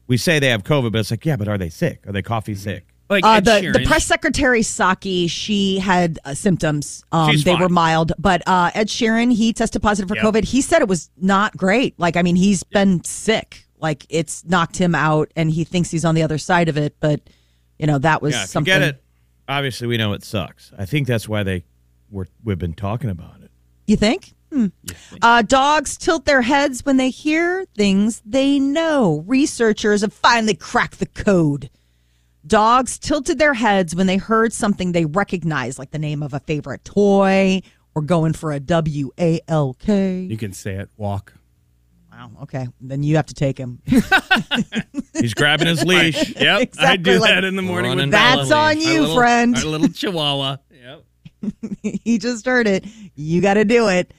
we say they have COVID, but it's like, yeah, but are they sick? Are they coffee sick? Like Uh, the, the press secretary Psaki, she had uh, symptoms. Um, they fine. were mild, but uh, Ed Sheeran, he tested positive for Yep. COVID. He said it was not great. Like, I mean, he's been sick. Like, it's knocked him out, and he thinks he's on the other side of it. But you know, that was Yeah, something. forget it. Obviously, we know it sucks. I think that's why they were we've been talking about it. You think? Hmm. Uh, dogs tilt their heads when they hear things they know. Researchers have finally cracked the code. Dogs tilted their heads when they heard something they recognized, like the name of a favorite toy or going for a W A L K. You can say it. Walk. Wow. Okay. Then you have to take him. (laughs) He's grabbing his leash. (laughs) Yep, I do like- that in the morning. With That's on Our you, little- friend. Our little Chihuahua. Yep. (laughs) he just heard it. You got to do it.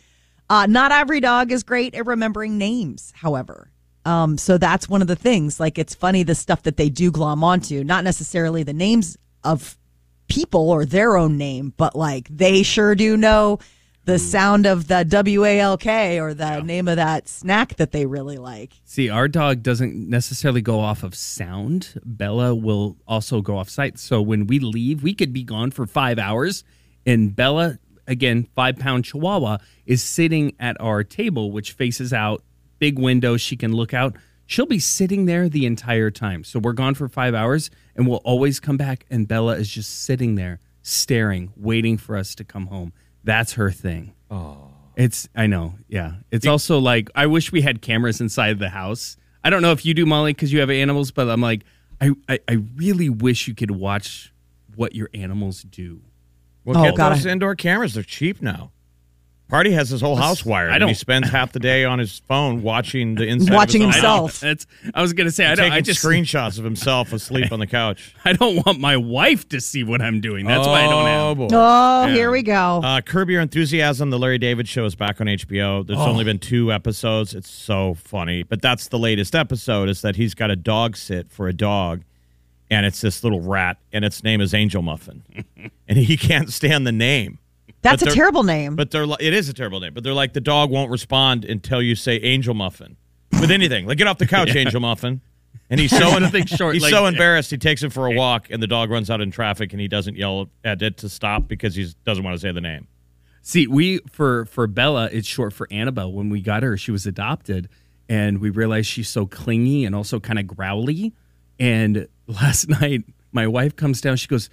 Uh, not every dog is great at remembering names, however. Um, so that's one of the things. Like, it's funny the stuff that they do glom onto, not necessarily the names of people or their own name, but like they sure do know the sound of the W A L K or the name of that snack that they really like. See, our dog doesn't necessarily go off of sound. Bella will also go off sight. So when we leave, we could be gone for five hours, and Bella, again, five pound Chihuahua, is sitting at our table, which faces out, big window. She can look out. She'll be sitting there the entire time. So we're gone for five hours, and we'll always come back, and Bella is just sitting there, staring, waiting for us to come home. That's her thing. Oh. It's I know, yeah. It's also like I wish we had cameras inside the house. I don't know if you do, Molly, because you have animals, but I'm like, I, I I really wish you could watch what your animals do. Well, Oh, get God, those I- indoor cameras. They're cheap now. Party has his whole house wired. I and he don't- spends half the day on his phone watching the inside. Watching of his himself. house. (laughs) That's I was gonna say I don't I just screenshots of himself asleep on the couch. (laughs) I don't want my wife to see what I'm doing. That's why I don't Oh, have. boy. Oh, here we go. Uh, Curb Your Enthusiasm, the Larry David show is back on HBO. There's Oh. only been two episodes. It's so funny. But that's the latest episode is that he's got a dog sit for a dog, and it's this little rat, and its name is Angel Muffin. (laughs) and he can't stand the name. That's a terrible name. But they're li- it is a terrible name. But they're like the dog won't respond until you say Angel Muffin with anything. Like get off the couch, (laughs) Angel Muffin. And he's so (laughs) Something short, he's like- so embarrassed. He takes him for a walk, and the dog runs out in traffic, and he doesn't yell at it to stop because he doesn't want to say the name. See, we for for Bella, it's short for Annabelle. When we got her, she was adopted, and we realized she's so clingy and also kind of growly. And last (laughs) night, my wife comes down. She goes,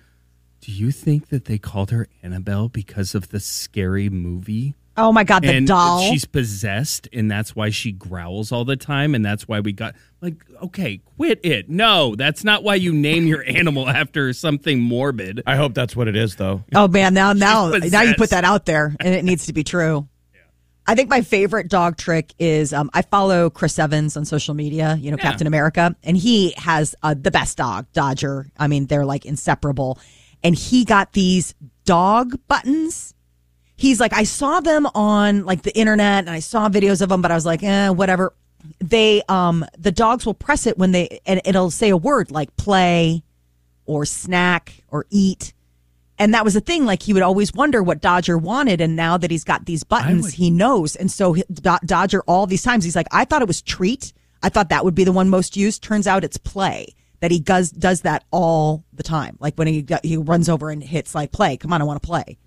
"Do you think that they called her Annabelle because of the scary movie?" oh my God, the and doll. she's possessed, and that's why she growls all the time, and that's why we got like, okay, quit it. No, that's not why you name your animal (laughs) after something morbid. I hope that's what it is, though. Oh man, now now now you put that out there, and it needs to be true. I think my favorite dog trick is um, I follow Chris Evans on social media, you know, Captain America, and he has uh, the best dog, Dodger. I mean, they're like inseparable. And he got these dog buttons. He's like, I saw them on like the internet and I saw videos of them, but I was like, eh, whatever. They, um, the dogs will press it when they, and it'll say a word like play or snack or eat. And that was the thing. Like he would always wonder what Dodger wanted, and now that he's got these buttons, would- he knows. And so Do- Dodger, all these times, he's like, I thought it was treat. I thought that would be the one most used. Turns out it's play. That he does does that all the time. Like when he he runs over and hits like play. Come on, I want to play.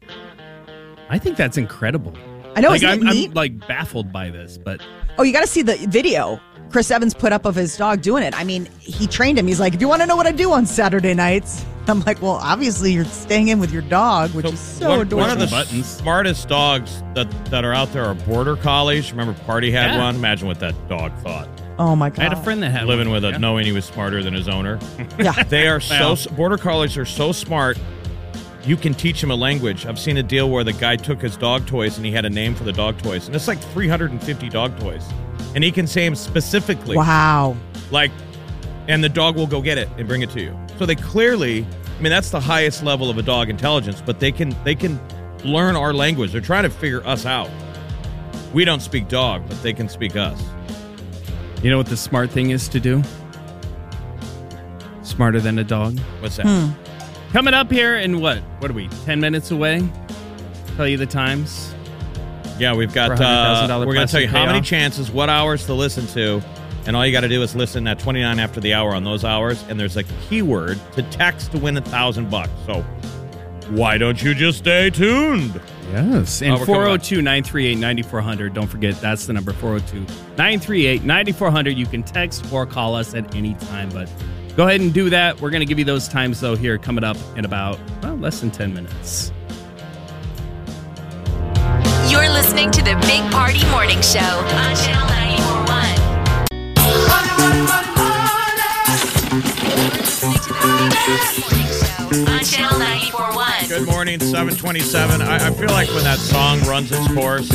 I think that's incredible. I know. like isn't I'm, neat? I'm like baffled by this, but Oh, you got to see the video Chris Evans put up of his dog doing it. I mean, he trained him. He's like, if you want to know what I do on Saturday nights, I'm like, well, obviously you're staying in with your dog, which is so one, adorable. one of the Buttons. smartest dogs that, that are out there are border collies. Remember, Party had Yeah. one. Imagine what that dog thought. oh my god! I had a friend that had Living one. with it, Yeah. knowing he was smarter than his owner. Yeah. They are so Well. border collies are so smart you can teach him a language. I've seen a deal where the guy took his dog toys and he had a name for the dog toys, and it's like 350 dog toys, and he can say them specifically. Wow. Like, and the dog will go get it and bring it to you. So they clearly, I mean, that's the highest level of a dog intelligence, but they can they can learn our language. They're trying to figure us out. We don't speak dog, but they can speak us. You know what the smart thing is to do? Smarter than a dog. What's that? Hmm. Coming up here in what? What are we? Ten minutes away. Tell you the times. Yeah, we've got. Uh, $100,000 we're going to tell you how many chances, what hours to listen to, and all you got to do is listen at 29 after the hour on those hours. And there's a keyword to text to win a thousand bucks. So why don't you just stay tuned? Yes. And we're coming back. 402 938 9400. Don't forget, that's the number 402 938 9400. You can text or call us at any time, but go ahead and do that. We're going to give you those times, though, here coming up in about well, less than 10 minutes. You're listening to the Big Party Morning Show on Channel 941. On Channel 941. Good morning, 727. I, I feel like when that song runs its course,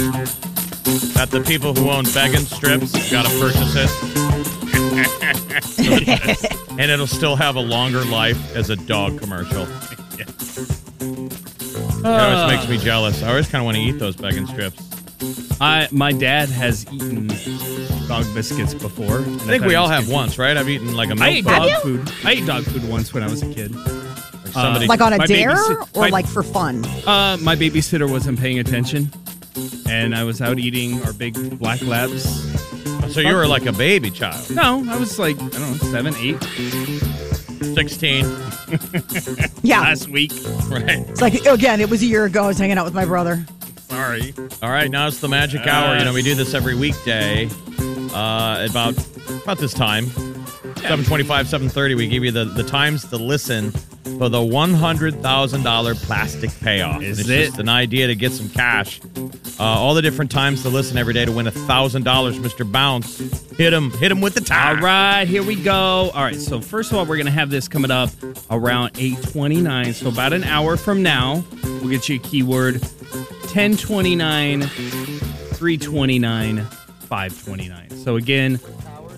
that the people who own begging strips got to purchase it. And it'll still have a longer life as a dog commercial. It always makes me jealous. I always kind of want to eat those begging strips. I My dad has eaten dog biscuits before. I think we all have once, right? I've eaten like a I milk ate bottle. dog food. I ate dog food once when I was a kid. somebody- Like on a my dare babysat- or my- like for fun? Uh, my babysitter wasn't paying attention, and I was out eating our big black labs. So you were like a baby child. No, I was like I don't know, seven, eight 16. Yeah. last week. Right. It's like, again, it was a year ago. I was hanging out with my brother. Sorry. All right, now it's the magic hour. You know, we do this every weekday uh, about about this time. 725, 730. We give you the, the times to listen for the $100,000 plastic payoff. Is it's it? just an idea to get some cash. Uh, all the different times to listen every day to win $1,000. Mr. Bounce, hit him. Hit him with the All time. right, here we go. All right, so first of all, we're gonna have this coming up around eight twenty nine. So about an hour from now, we'll get you a keyword: ten twenty nine, three twenty nine, five twenty nine. So again,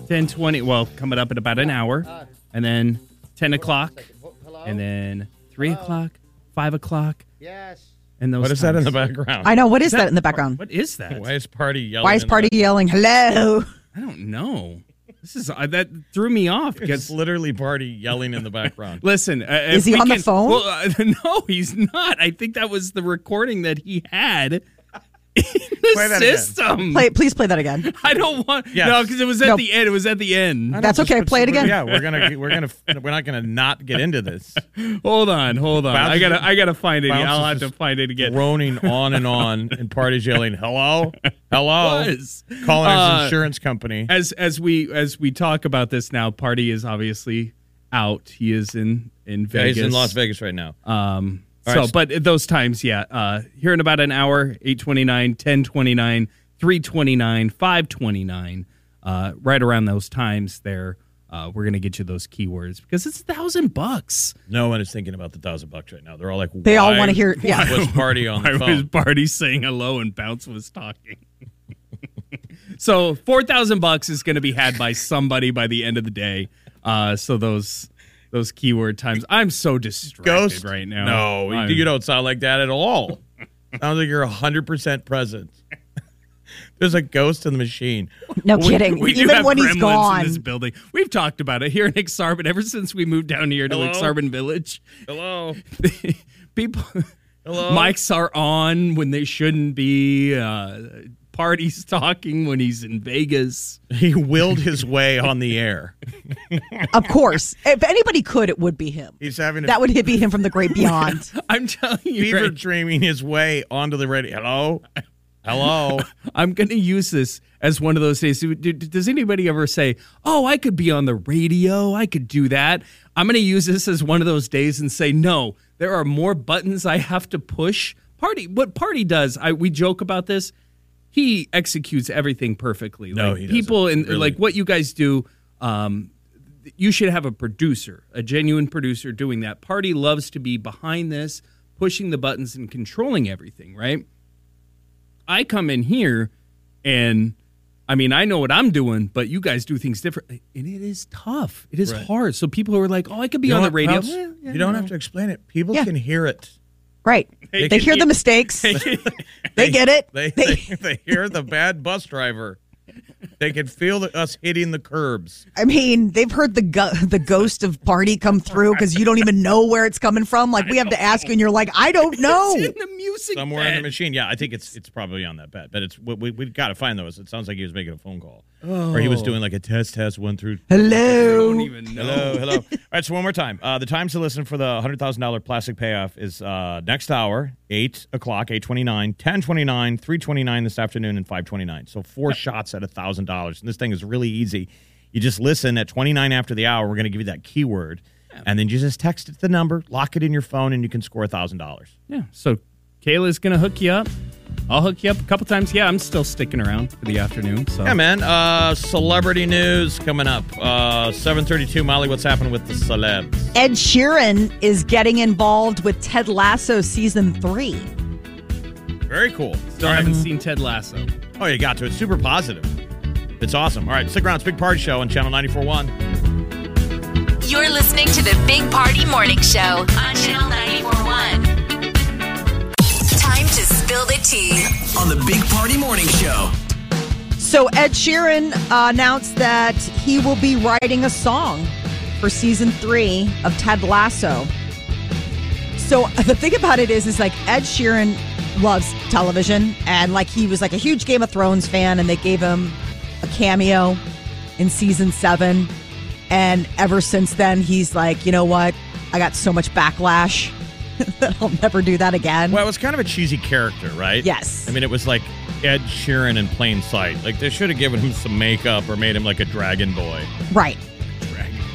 ten twenty. Well, coming up in about an hour, and then ten o'clock, and then three o'clock, five o'clock. Yes. And those. What is that in the background? I know. What is that in the background? What is that? Why is party yelling? Why is party yelling, hello? I don't know. This is uh, that threw me off It's because literally party yelling in the background. (laughs) Listen, uh, Is he we on the phone? Well, uh, (laughs) no, he's not. I think that was the recording that he had in the (laughs) Play that again. system. Play, please play that again. (laughs) I don't want. Yes. No, because it was at No. the end. It was at the end. That's okay. Play it again. Yeah, we're gonna we're gonna we're not gonna not get into this. (laughs) Hold on, hold on. Bounce I gotta, I gotta find it. Bounce I'll have to just find it again. Groaning on and on, and parties yelling, "Hello, hello!" Was. Calling his Uh, insurance company. As as we as we talk about this now, party is obviously out. He is in in Yeah, Vegas. he's in Las Vegas right now. Um, All so, right. but at those times, yeah. Uh, here in about an hour, 829, 1029, 329, 529, uh, right around those times there, uh, we're going to get you those keywords because it's a thousand bucks. No one is thinking about the thousand bucks right now. They're all like, They all wanna hear- yeah. (laughs) Was party on I the was party saying hello and Bounce was talking. (laughs) so 4,000 bucks is going to be had by somebody by the end of the day. Uh, so those. Those keyword times. I'm so distracted Ghost right now. No, I'm- you don't sound like that at all. (laughs) Sounds like you're hundred percent present. (laughs) There's a ghost in the machine. No We- kidding. We, do Even have when he's gone. in this building. We've talked about it here in Aksarben ever since we moved down here to Hello? Aksarben Village. Hello, (laughs) People, hello. mics are on when they shouldn't be. Uh, parties (laughs) talking when he's in Vegas. He willed his way on the air. Of course. If anybody could, it would be him. He's having a That would be him from the great beyond. (laughs) I'm telling you, fever right, dreaming his way onto the radio. Hello, hello. (laughs) I'm going to use this as one of those days. Do- do- Does anybody ever say, "Oh, I could be on the radio. I could do that"? I'm going to use this as one of those days and say, "No, there are more buttons I have to push." Party, what Party does, I we joke about this. He executes everything perfectly. No, like he doesn't. people and Really. like what you guys do. Um, you should have a producer, a genuine producer doing that. Party loves to be behind this, pushing the buttons and controlling everything, right? I come in here and I mean, I know what I'm doing, but you guys do things differently. And it is tough. It is Right. hard. So people who are like, oh, I could be You on the radio. Pounce? Well, yeah, you don't know. have to explain it. People Yeah. can hear it. Right. (laughs) They They, hear eat- the mistakes. (laughs) they, get it. (laughs) They, they, they hear the bad bus driver. They can feel the, us hitting the curbs. I mean, they've heard the go- the ghost of party come through because you don't even know where it's coming from. Like we have to ask you, and you're like, I don't know. It's in the music Somewhere in the machine. Yeah, I think it's it's probably on that bed. But it's we, we, we got to find those. It sounds like he was making a phone call. Or he was doing like a test, test, one through. I Hello. don't even know. Hello, hello. (laughs) All right, so one more time. Uh, the times to listen for the $100,000 plastic payoff is uh, next hour, 8 o'clock, 829, 1029, 329 this afternoon, and 529. So four shots at $1,000. And this thing is really easy. You just listen at 29 after the hour. We're going to give you that keyword. And then you just text it the number, lock it in your phone, and you can score $1,000. Yeah. So Kayla's gonna hook you up. I'll hook you up a couple times. Yeah, I'm still sticking around for the afternoon. So Yeah, man. Uh, celebrity news coming up. Uh, 732, Molly, what's happening with the celebs? Ed Sheeran is getting involved with Ted Lasso season three. Very cool. still haven't seen Ted Lasso. Oh, you got to. It's super positive. It's awesome. All right, stick around. It's Big Party Show on Channel 94.1. You're listening to the Big Party Morning Show on Channel 941. Time to spill the tea. On the Big Party Morning Show. So Ed Sheeran uh, announced that he will be writing a song for season three of Ted Lasso. So the thing about it is, is like Ed Sheeran loves television, and like he was like a huge Game of Thrones fan, and they gave him a cameo in season seven, and ever since then he's like, you know what, I got so much backlash (laughs) that I'll never do that again. Well, it was kind of a cheesy character, right? Yes. I mean, it was like Ed Sheeran in plain sight. Like, they should have given him some makeup or made him like a dragon boy. Right.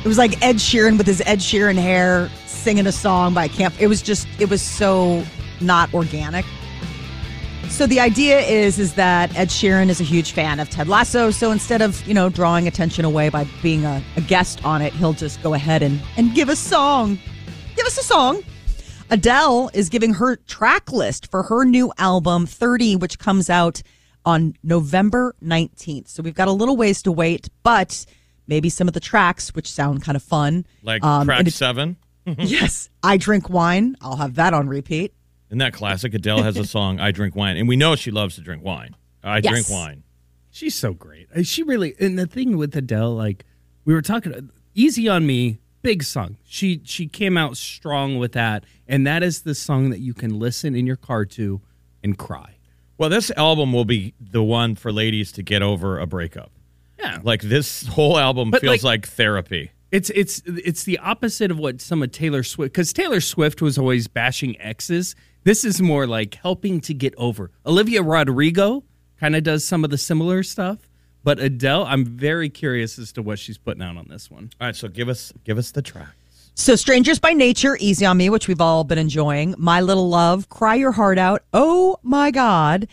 It was like Ed Sheeran with his Ed Sheeran hair singing a song by Camp. It was just, it was so not organic. So the idea is, is that Ed Sheeran is a huge fan of Ted Lasso. So instead of you know drawing attention away by being a, a guest on it, he'll just go ahead and and give a song. Give us a song. Adele is giving her track list for her new album 30, which comes out on November 19th. So we've got a little ways to wait, but maybe some of the tracks, which sound kind of fun. Like Um, track seven. (laughs) yes, I drink wine. I'll have that on repeat. Isn't that classic? Adele has a (laughs) song, I Drink Wine. And we know she loves to drink wine. I Yes. drink wine. She's so great. She really and the thing with Adele, like we were talking, "Easy on Me," big song. She she came out strong with that, and that is the song that you can listen in your car to and cry. Well, this album will be the one for ladies to get over a breakup. Yeah, Like, this whole album But, feels like- like therapy. It's it's it's the opposite of what some of Taylor Swift because Taylor Swift was always bashing exes. This is more like helping to get over. Olivia Rodrigo kind of does some of the similar stuff, but Adele, I'm very curious as to what she's putting out on this one. All right, so give us give us the track. So, Strangers by Nature, Easy on Me, which we've all been enjoying. My Little Love, Cry Your Heart Out. Oh my God.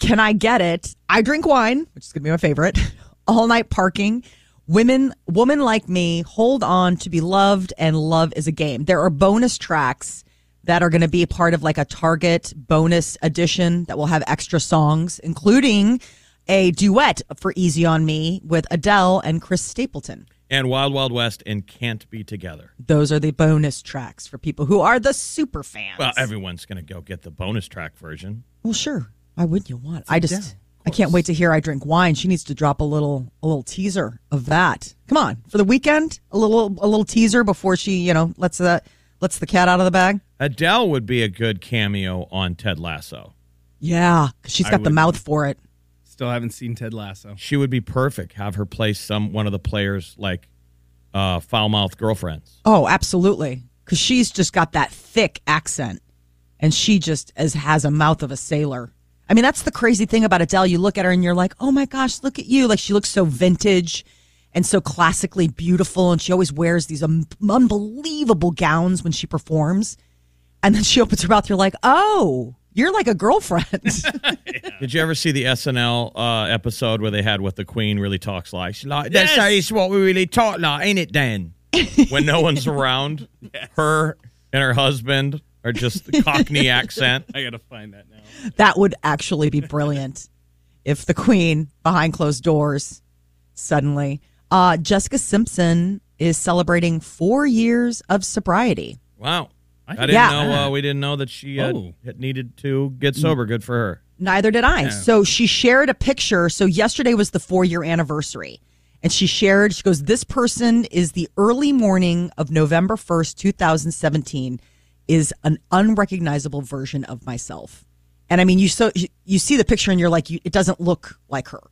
Can I Get It? I Drink Wine, which is going to be my favorite. (laughs) All Night Parking. Women, Woman Like Me, Hold On to Be Loved, and Love is a Game. There are bonus tracks that are going to be part of like a Target bonus edition that will have extra songs, including a duet for Easy on Me with Adele and Chris Stapleton. And Wild Wild West and Can't Be Together. Those are the bonus tracks for people who are the super fans. Well, everyone's going to go get the bonus track version. Well, sure. Why wouldn't you want? I just I can't wait to hear I drink wine. She needs to drop a little a little teaser of that. Come on, for the weekend, a little a little teaser before she, you know, lets the lets the cat out of the bag. Adele would be a good cameo on Ted Lasso. Yeah, 'cause she's got the would- mouth for it. Still haven't seen Ted Lasso. She would be perfect. Have her play some one of the players like uh, foul mouthed girlfriends. Oh, absolutely. Cuz she's just got that thick accent and she just as has a mouth of a sailor. I mean, that's the crazy thing about Adele. You look at her and you're like, "Oh my gosh, look at you." Like she looks so vintage and so classically beautiful and she always wears these um, unbelievable gowns when she performs. And then she opens her mouth you're like, "Oh, you're like a girlfriend." (laughs) Did you ever see the SNL uh, episode where they had what the Queen really talks like? She's like, that's how it's what we really talk like, ain't it, Dan? when no one's (laughs) around, her and her husband are just the (laughs) Cockney accent. I gotta find that now. That would actually be brilliant if the queen behind closed doors suddenly. Uh, Jessica Simpson is celebrating four years of sobriety. Wow. I, I didn't Yeah. know. Uh, we didn't know that she uh, Oh. had needed to get sober. Good for her. Neither did I. So she shared a picture. So yesterday was the four year anniversary. And she shared, she goes, This person is the early morning of November 1st, 2017, is an unrecognizable version of myself. And I mean, you so you, you see the picture and you're like, you, it doesn't look like her.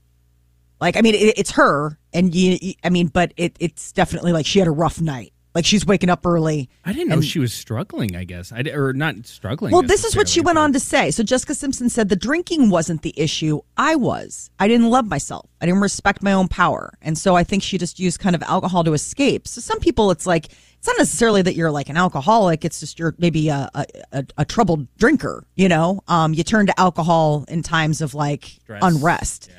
Like, I mean, it, it's her. And you, you- I mean, but it, it's definitely like she had a rough night. Like she's waking up early. I didn't know And- she was struggling. I guess I or not struggling. Well, this is what she went on to say. So Jessica Simpson said the drinking wasn't the issue. I was. I didn't love myself. I didn't respect my own power. And so I think she just used kind of alcohol to escape. So some people, it's like, it's not necessarily that you're like an alcoholic. It's just you're maybe a, a, a, a troubled drinker, you know? Um, you turn to alcohol in times of like Stress. unrest.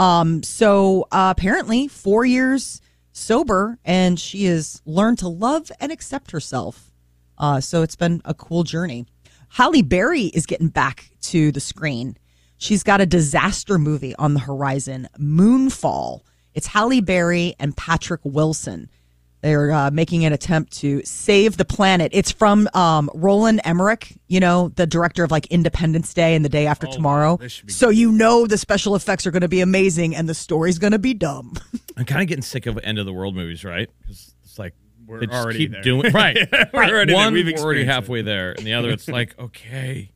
Um, so uh, apparently four years sober and she has learned to love and accept herself. Uh, so it's been a cool journey. Halle Berry is getting back to the screen. She's got a disaster movie on the horizon, Moonfall. It's Halle Berry and Patrick Wilson. They're uh, making an attempt to save the planet. It's from um, Roland Emmerich, you know, the director of like Independence Day and The Day After Tomorrow. this should be So you know the special effects are going to be amazing and the story's going to be dumb. (laughs) I'm kind of getting sick of end of the world movies, right? Because it's like We're they just already keep there. doing (laughs) right. We're already there. One, We've we're already experienced it. halfway there, and the other, it's like (laughs) okay.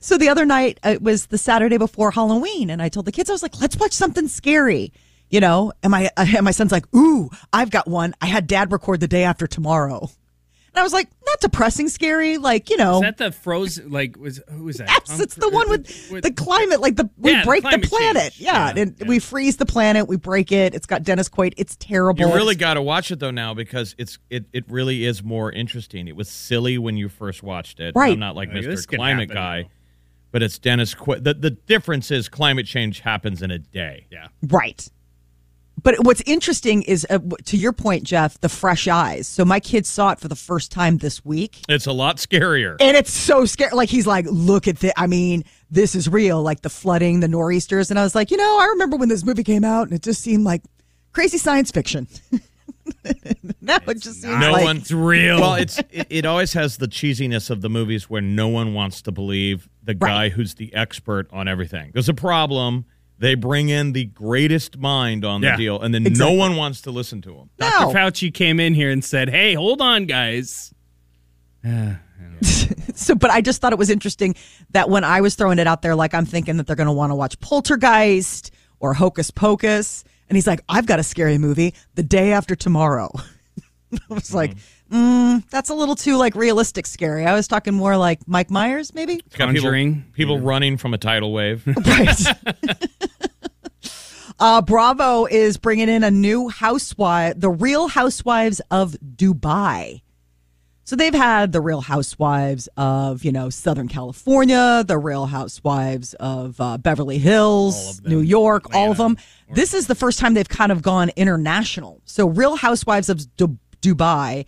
So the other night it was the Saturday before Halloween, and I told the kids I was like, "Let's watch something scary," you know. And my (laughs) and my son's like, "Ooh, I've got one. I had Dad record the day after tomorrow," and I was like, "Not depressing, scary, like you know." Is that the frozen? Like was who was that? Yes, Tom it's the one uh, with, the climate, like the we Yeah, break the, climate planet, yeah, Yeah, and yeah. we freeze the planet, we break it. It's got Dennis Quaid. It's terrible. You really got to watch it though now because it's it it really is more interesting. It was silly when you first watched it. Right. I'm not like oh, Like, this Mr. Climate guy, now. but it's Dennis Quaid. The the difference is climate change happens in a day. Yeah. Right. But what's interesting is, uh, to your point, Jeff, the fresh eyes. So my kid saw it for the first time this week. It's a lot scarier. And it's so scary. Like he's like, look at this. I mean, this is real. Like the flooding, the nor'easters. And I was like, you know, I remember when this movie came out, and it just seemed like crazy science fiction. (laughs) now it just seems no like one's real. Well, it's it, it always has the cheesiness of the movies where no one wants to believe the guy who's the expert on everything. There's a problem. They bring in the greatest mind on the Yeah. deal, and then Exactly. no one wants to listen to him. no. Dr. Fauci came in here and said, "Hey, hold on, guys." (sighs) (laughs) So, but I just thought it was interesting that when I was throwing it out there, like I'm thinking that they're going to want to watch Poltergeist or Hocus Pocus, and he's like, "I've got a scary movie, The Day After Tomorrow." (laughs) I was like, mm-hmm. Mm, "That's a little too like realistic scary." I was talking more like Mike Myers, maybe. It's got people- Conjuring. people, running from a tidal wave. (laughs) Right. (laughs) uh, Bravo is bringing in a new housewife, the Real Housewives of Dubai. So they've had the Real Housewives of, you know, Southern California, the Real Housewives of uh, Beverly Hills, New York, all of them. This is the first time they've kind of gone international. So Real Housewives of Du- Dubai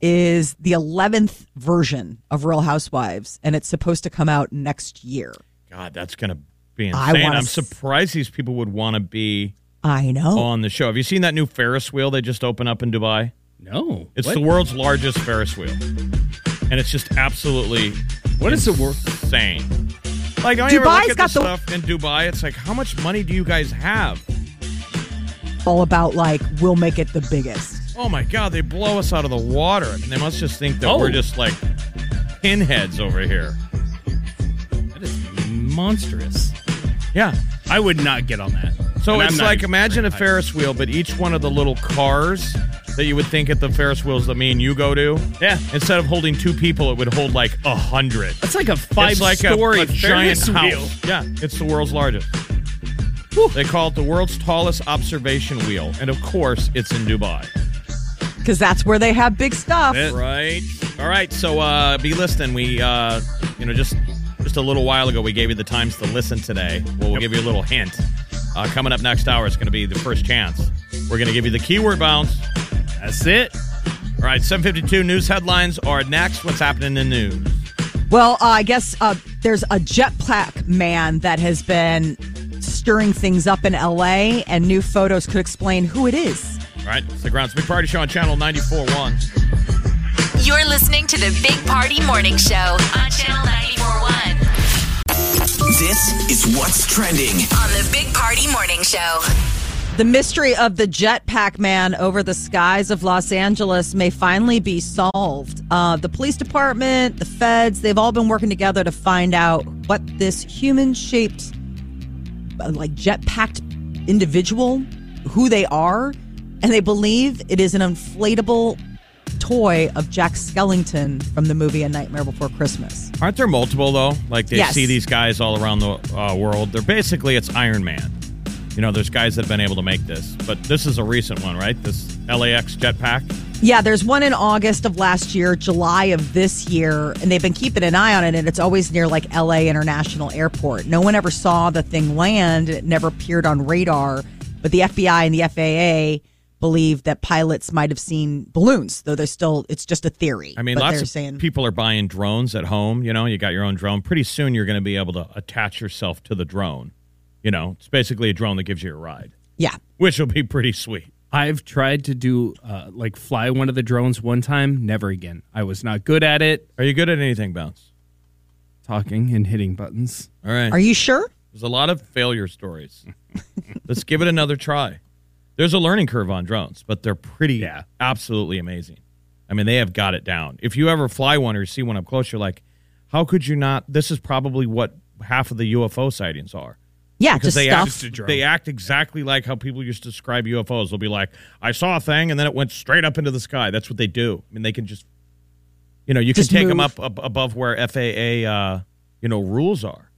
is the 11th version of Real Housewives, and it's supposed to come out next year. God, that's gonna be I insane. wanna I'm s- surprised these people would want to be I know. on the show. Have you seen that new Ferris wheel they just opened up in Dubai? No, It's What? the world's largest Ferris wheel, and it's just absolutely What is the wor- insane. Like, I ever Dubai's look at got the the- stuff in Dubai. It's like, how much money do you guys have? all about like we'll make it the biggest. Oh my God, they blow us out of the water. I mean, they must just think that Oh. we're just like pinheads over here. That is monstrous. Yeah. I would not get on that. So And it's like imagine a Ferris wheel, but each one of the little cars that you would think at the Ferris wheels that me and you go to. Yeah. Instead of holding two people, it would hold like a hundred. That's like a It's like a, five-story a giant house. wheel. Yeah, it's the world's largest. They call it the world's tallest observation wheel, and of course, it's in Dubai. Because that's where they have big stuff. Right. All right. So uh, be listening. We, uh, you know, just just a little while ago, we gave you the times to listen today. Well, we'll give you a little hint. Uh, coming up next hour is going to be the first chance. We're going to give you the keyword bounce. That's it. All right. 752 news headlines are next. What's happening in the news? Well, uh, I guess uh, there's a jetpack man that has been stirring things up in LA, and new photos could explain who it is. All right, it's the Grounds Big Party Show on Channel 94.1. You're listening to the Big Party Morning Show on Channel 941 This is what's trending. on the Big Party Morning Show. The mystery of the jetpack man over the skies of Los Angeles may finally be solved. Uh, the police department, the feds, they've all been working together to find out what this human shaped, like jet packed individual, who they are. And they believe it is an inflatable toy of Jack Skellington from the movie A Nightmare Before Christmas. Aren't there multiple, though? Like they Yes. see these guys all around the uh, world. They're basically, it's Iron Man. You know, there's guys that have been able to make this, but this is a recent one, right? This LAX jetpack. Yeah, there's one in August of last year, July of this year, and they've been keeping an eye on it, and it's always near like LA International Airport. No one ever saw the thing land, it never appeared on radar, but the FBI and the FAA believe that pilots might have seen balloons, though they're still, it's just a theory. I mean, but lots of saying, people are buying drones at home. You know, you got your own drone. Pretty soon, you're going to be able to attach yourself to the drone. You know, it's basically a drone that gives you a ride, yeah. which will be pretty sweet. I've tried to do uh, like fly one of the drones one time. Never again. I was not good at it. Are you good at anything, Bounce? Talking and hitting buttons. All right. Are you sure? There's a lot of failure stories. (laughs) Let's give it another try. There's a learning curve on drones, but they're pretty, Yeah. absolutely amazing. I mean, they have got it down. If you ever fly one or see one up close, you're like, how could you not? This is probably what half of the UFO sightings are. Yeah, Because just they stuff. act, they act exactly like how people used to describe UFOs. They'll be like, I saw a thing and then it went straight up into the sky. That's what they do. I mean, they can just, you know, you Just can take them up, up above where FAA, uh, you know, rules are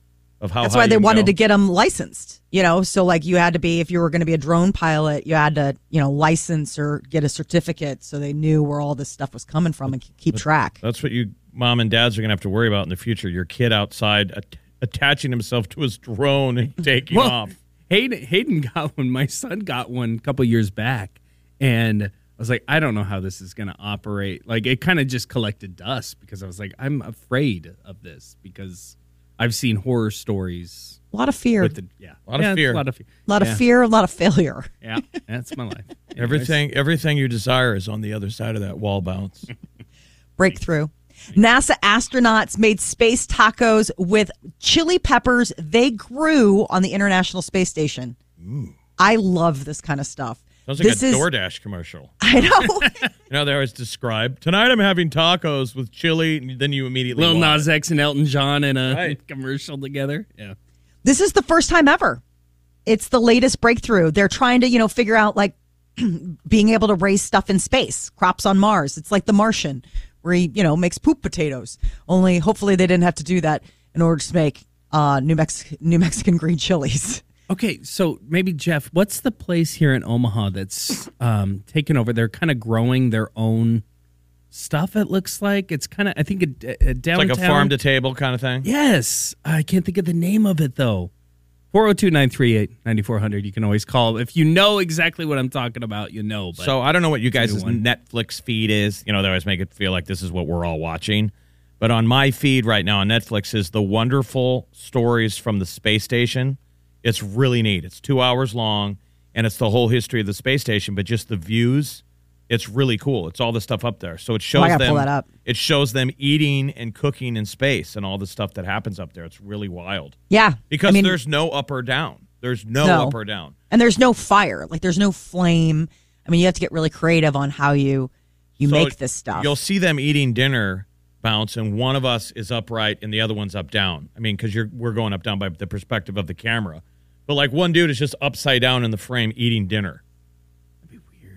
of how That's why they wanted go. to get them licensed. You know, so like you had to be if you were going to be a drone pilot, you had to you know license or get a certificate, so they knew where all this stuff was coming from and keep track. That's what you mom and dads are going to have to worry about in the future. Your kid outside at- attaching himself to his drone and (laughs) taking Well, off. Hayden, Hayden got one. My son got one a couple years back, and I was like, I don't know how this is going to operate. Like, it kind of just collected dust because I was like, I'm afraid of this because I've seen horror stories A lot of fear, with the yeah, A lot of Yeah, it's fear. a lot of fear, a lot Yeah. of fear, a lot of failure. (laughs) Yeah, that's my life. Anyways. (laughs) Everything, everything you desire is on the other side of that wall bounce. (laughs) Breakthrough. NASA astronauts made space tacos with chili peppers they grew on the International Space Station. Ooh. I love this kind of stuff. Sounds like this a is, DoorDash commercial. (laughs) I know. (laughs) You know, they always describe tonight. I'm having tacos with chili, and then you immediately Lil want Nas X and Elton John in a Right. (laughs) commercial together. Yeah. this is the first time ever. It's the latest breakthrough. They're trying to, you know, figure out like (clears throat) being able to raise stuff in space, crops on Mars. It's like the Martian, where he, you know, makes poop potatoes. Only hopefully they didn't have to do that in order to make uh, New Mex- New Mexican green chilies. Okay, so maybe Jeff, what's the place here in Omaha that's um, taken over? They're kind of growing their own stuff. It looks like it's kind of. I think a, a It's like a farm to table kind of thing. Yes, I can't think of the name of it though. 402-938-9400. You can always call if you know exactly what I'm talking about. You know, but So I don't know what you guys' new. Netflix feed is. You know, they always make it feel like this is what we're all watching. But on my feed right now on Netflix is the wonderful stories from the space station. It's really neat. It's two hours long, and it's the whole history of the space station, but just the views. It's really cool. It's all the stuff up there. So it shows Oh, I gotta them. pull that up. It shows them eating and cooking in space and all the stuff that happens up there. It's really wild Yeah, because I mean, there's no up or down. There's no, No. up or down. and there's no fire. Like there's no flame. I mean, you have to get really creative on how you you So make this stuff. You'll see them eating dinner bounce, and one of us is upright and the other one's up down. I mean, because you're we're going up down by the perspective of the camera, but like one dude is just upside down in the frame eating dinner.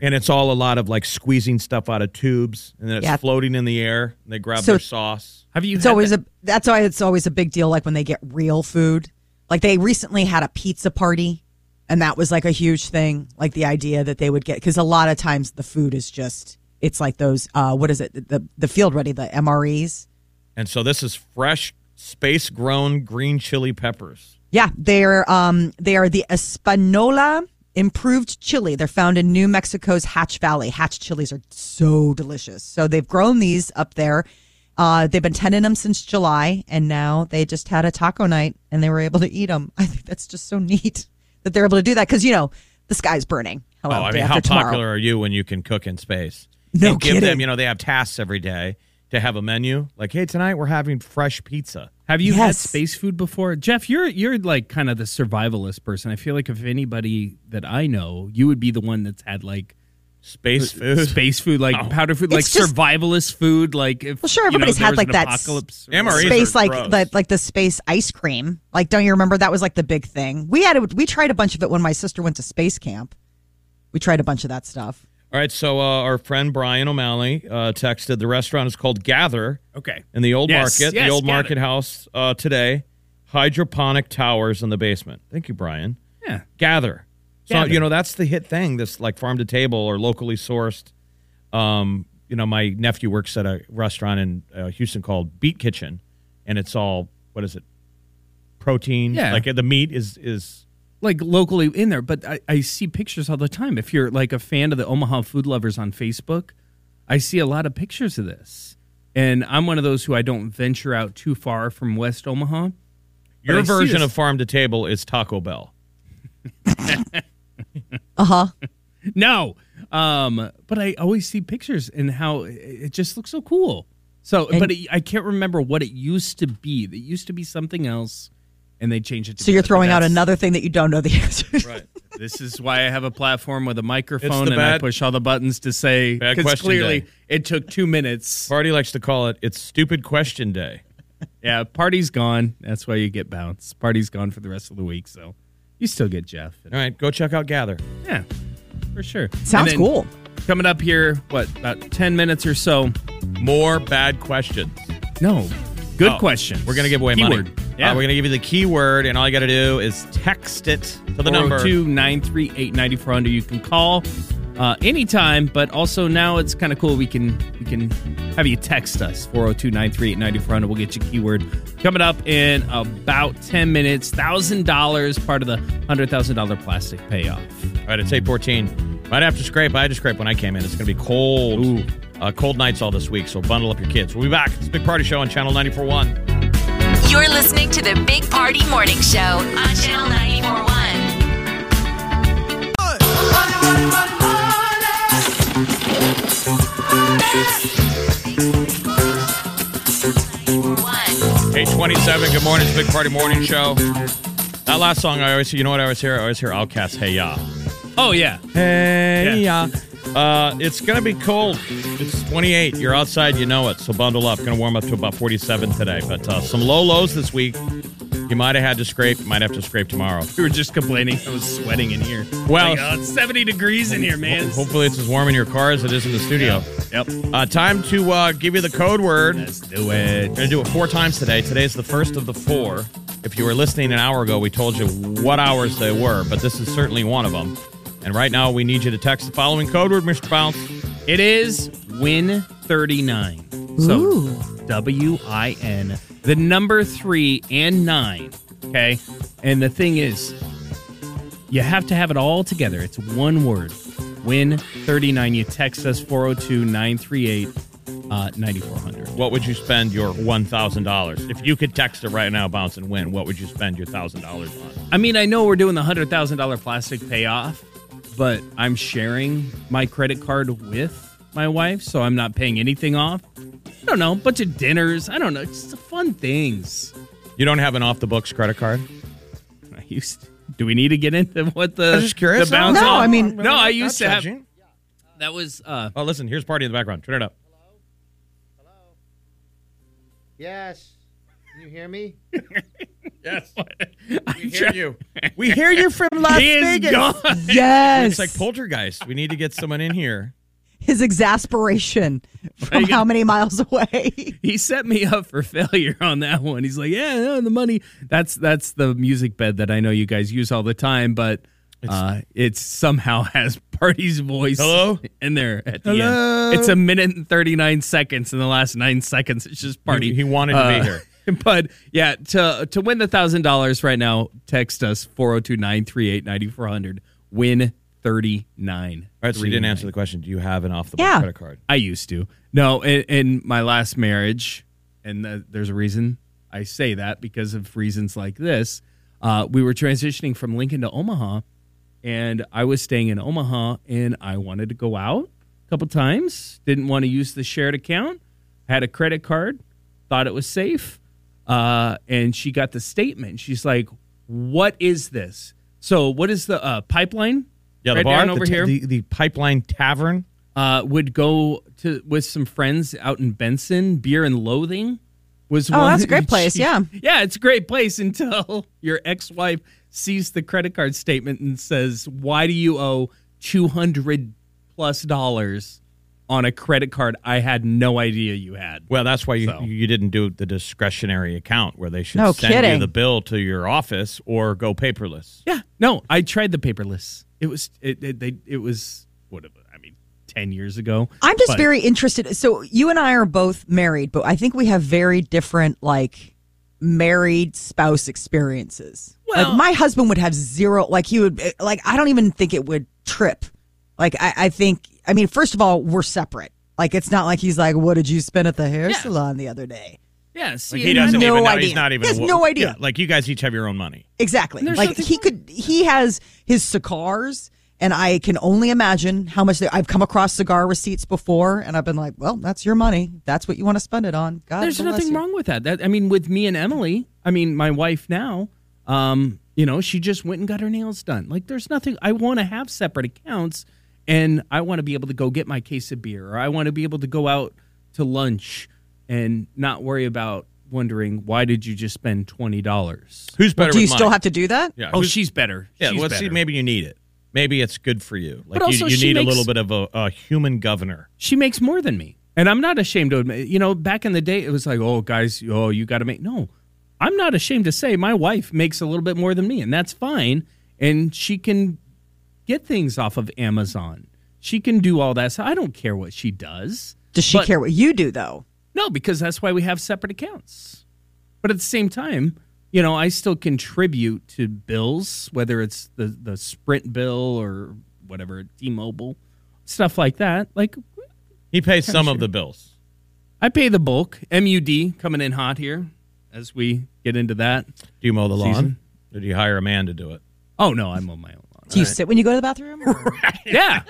And it's all a lot of like squeezing stuff out of tubes, and then it's Yeah. floating in the air. And they grab So- their sauce. have you? It's had always that- a that's why it's always a big deal like when they get real food. Like they recently had a pizza party and that was like a huge thing, like the idea that they would get cuz a lot of times the food is just it's like those uh what is it the the field ready the MREs. And so this is fresh, space grown green chili peppers. Yeah, they're um they are the Espanola improved chili. They're found in New Mexico's Hatch Valley. Hatch chilies are so delicious. So they've grown these up there Uh, they've been tending them since July, and now they just had a taco night and they were able to eat them. (laughs) I think that's just so neat that they're able to do that because you know the sky's burning. Hello, oh, I mean, how tomorrow. popular are you when you can cook in space? No and give them, kidding. you know, they have tasks every day to have a menu. Like, hey, tonight we're having fresh pizza. Have you had space food before, Jeff? You're you're like kind of the survivalist person. I feel like if anybody that I know, you would be the one that's had like Space food. space food, like Oh. powder food, like just- survivalist food. Like if Well, sure, you know, everybody's had like that apocalypse. MREs space are like the, like the space ice cream. Like, don't you remember that was like the big thing? We had it. We tried a bunch of it when my sister went to space camp. We tried a bunch of that stuff. All right, so uh, our friend Brian O'Malley uh, texted the restaurant is called Gather Okay. in the old Yes, market, yes, the old Gather. market house uh, today. Hydroponic towers in the basement. Thank you, Brian. Yeah. Gather. So Gather. you know that's the hit thing. This like farm to table or locally sourced. Um, you know, my nephew works at a restaurant in uh, Houston called Beat Kitchen, and it's all what is it? Protein. Yeah. Like the meat is is like locally in there, but I, I see pictures all the time. If you're like a fan of the Omaha Food Lovers on Facebook, I see a lot of pictures of this. And I'm one of those who I don't venture out too far from West Omaha. Your version of farm to table is Taco Bell. (laughs) Uh huh. No. Um, but I always see pictures and how it- it just looks so cool. So, but it, I can't remember what it used to be. It used to be something else, and they change it. To So you're throwing out another thing that you don't know the answer. Right. This is why I have a platform with a microphone the and I push all the buttons to say Bad because question clearly day. it took two minutes. Party likes to call it it's stupid question day. (laughs) Yeah, party's gone. That's why you get bounced. Party's gone for the rest of the week, so you still get Jeff. All right, go check out Gather. Yeah, for sure. Sounds then cool. Coming up here, what about ten minutes or so? More bad questions. No, good Oh, question. We're gonna give away Keyword. money. Yeah, Uh, we're gonna give you the keyword, and all you got to do is text it to the number. 402 938 9400. You can call uh, anytime, but also now it's kind of cool. We can we can have you text us 402 938 9400. We'll get you keyword coming up in about 10 minutes. $1,000, part of the $100,000 plastic payoff. All right, it's eight fourteen. Might have to scrape. I had to scrape when I came in. It's gonna be cold. Uh, cold nights all this week, so bundle up your kids. We'll be back. It's a big party show on Channel 94.1. You're listening to the Big Party Morning Show on Channel 941. Eight twenty-seven. Good morning. It's big party morning show. That last song, I always, you know what I always hear? I always hear OutKast. Hey ya. Oh, yeah. Hey ya. Uh, it's gonna be cold. It's 28. You're outside, you know it. So bundle up. Gonna warm up to about 47 today. But uh, some low lows this week. You might have had to scrape. Might have to scrape tomorrow. (laughs) We were just complaining. I was sweating in here. Well- Like, oh, it's 70 degrees in here, man. Hopefully, it's as warm in your car as it is in the studio. Yep. Uh, time to uh, give you the code word. Let's do it. We're gonna do it four times today. Today's the first of the four. If you were listening an hour ago, we told you what hours they were, but this is certainly one of them. And right now, we need you to text the following code word, Mr. Bounce. It is Win 39. So W I N, the number three and nine. Okay. And the thing is, you have to have it all together. It's one word. Win 39. You text us 402 938 uh, 9400. What would you spend your one thousand dollars if you could text it right now, bounce and win? What would you spend your thousand dollars on? I mean, I know we're doing the $100,000 plastic payoff, but I'm sharing my credit card with my wife, so I'm not paying anything off. I don't know, a bunch of dinners. I don't know. It's just fun things. You don't have an off the books credit card? I used. To, Do we need to get into what the? I was just curious. The bounce No, off- I mean- no. I used to have. judging. That was. uh Oh, listen, here's party in the background. Turn it up. Hello. Hello. Yes. Can you hear me? (laughs) Yes, (laughs) we hear you. We hear you from (laughs) Las He is Vegas. gone. (laughs) Yes. It's like poltergeist. We need to get someone in here. His exasperation from Right. how many miles away? He set me up for failure on that one. He's like, "Yeah, no, the money." That's that's the music bed that I know you guys use all the time, but uh, it somehow has Party's voice Hello? in there at the Hello? end. It's a minute and thirty nine seconds. In the last nine seconds, it's just Party. He- he wanted to be here. (laughs) But yeah, to to win the thousand dollars right now, text us 402-938-9400. Win thirty nine. All right, so you didn't answer the question. Do you have an off the book Yeah. credit card? I used to. No, in, in my last marriage, and th- there's a reason I say that because of reasons like this. Uh, we were transitioning from Lincoln to Omaha, and I was staying in Omaha, and I wanted to go out a couple times. Didn't want to use the shared account. Had a credit card, thought it was safe, uh, and she got the statement. She's like, "What is this?" So, what is the uh, pipeline? Yeah, the right bar down the over ta- here the, the Pipeline Tavern. uh, would go to with some friends out in Benson. Beer and Loathing was Oh, one. that's a great (laughs) place, yeah. yeah, it's a great place until (laughs) your ex-wife sees the credit card statement and says, "Why do you owe two hundred plus dollars on a credit card I had no idea you had?" Well, that's why you, So. you didn't do the discretionary account where they should No send you kidding. the bill to your office or go paperless. Yeah, no, I tried the paperless. It was it it, they, it was what I mean, ten years ago. I'm just But- very interested. So you and I are both married, but I think we have very different like married spouse experiences. Well- like my husband would have zero. Like he would. Eh, like I don't even think it would trip. Like I, I think. I mean, first of all, we're separate. Like it's not like he's like, "What did you spend at the hair Yeah. salon the other day?" Yeah, see, Like he doesn't no even know. idea. He's not even. He has no idea. Yeah, like you guys each have your own money. Exactly. Like he wrong- could. He has his cigars. And I can only imagine how much they, I've come across cigar receipts before, and I've been like, "Well, that's your money. That's what you want to spend it on." God There's bless nothing you. wrong with that. That I mean, with me and Emily, I mean, my wife now, um, you know, she just went and got her nails done. Like, there's nothing. I want to have separate accounts, and I want to be able to go get my case of beer, or I want to be able to go out to lunch and not worry about wondering why did you just spend twenty dollars. Who's better? Do you with still money? have to do that? Yeah. Oh, who's- she's better. Yeah. she's well, see, maybe you need it. Maybe it's good for you. Like But also you, you she need a little bit of a, a human governor. she makes more than me. And I'm not ashamed to admit, you know, back in the day, it was like, oh, guys, oh, you got to make. No, I'm not ashamed to say my wife makes a little bit more than me, and that's fine. And she can get things off of Amazon. She can do all that. So I don't care what she does. Does she But- care what you do though? No, because that's why we have separate accounts. But at the same time, you know, I still contribute to bills, whether it's the, the Sprint bill or whatever, T-Mobile, stuff like that. Like He pays some of the bills. I pay the bulk. MUD coming in hot here as we get into that. Do you mow the lawn? Season. Or do you hire a man to do it? Oh no, I'm on my own lawn. Do you sit when you go to the bathroom? (laughs) Yeah.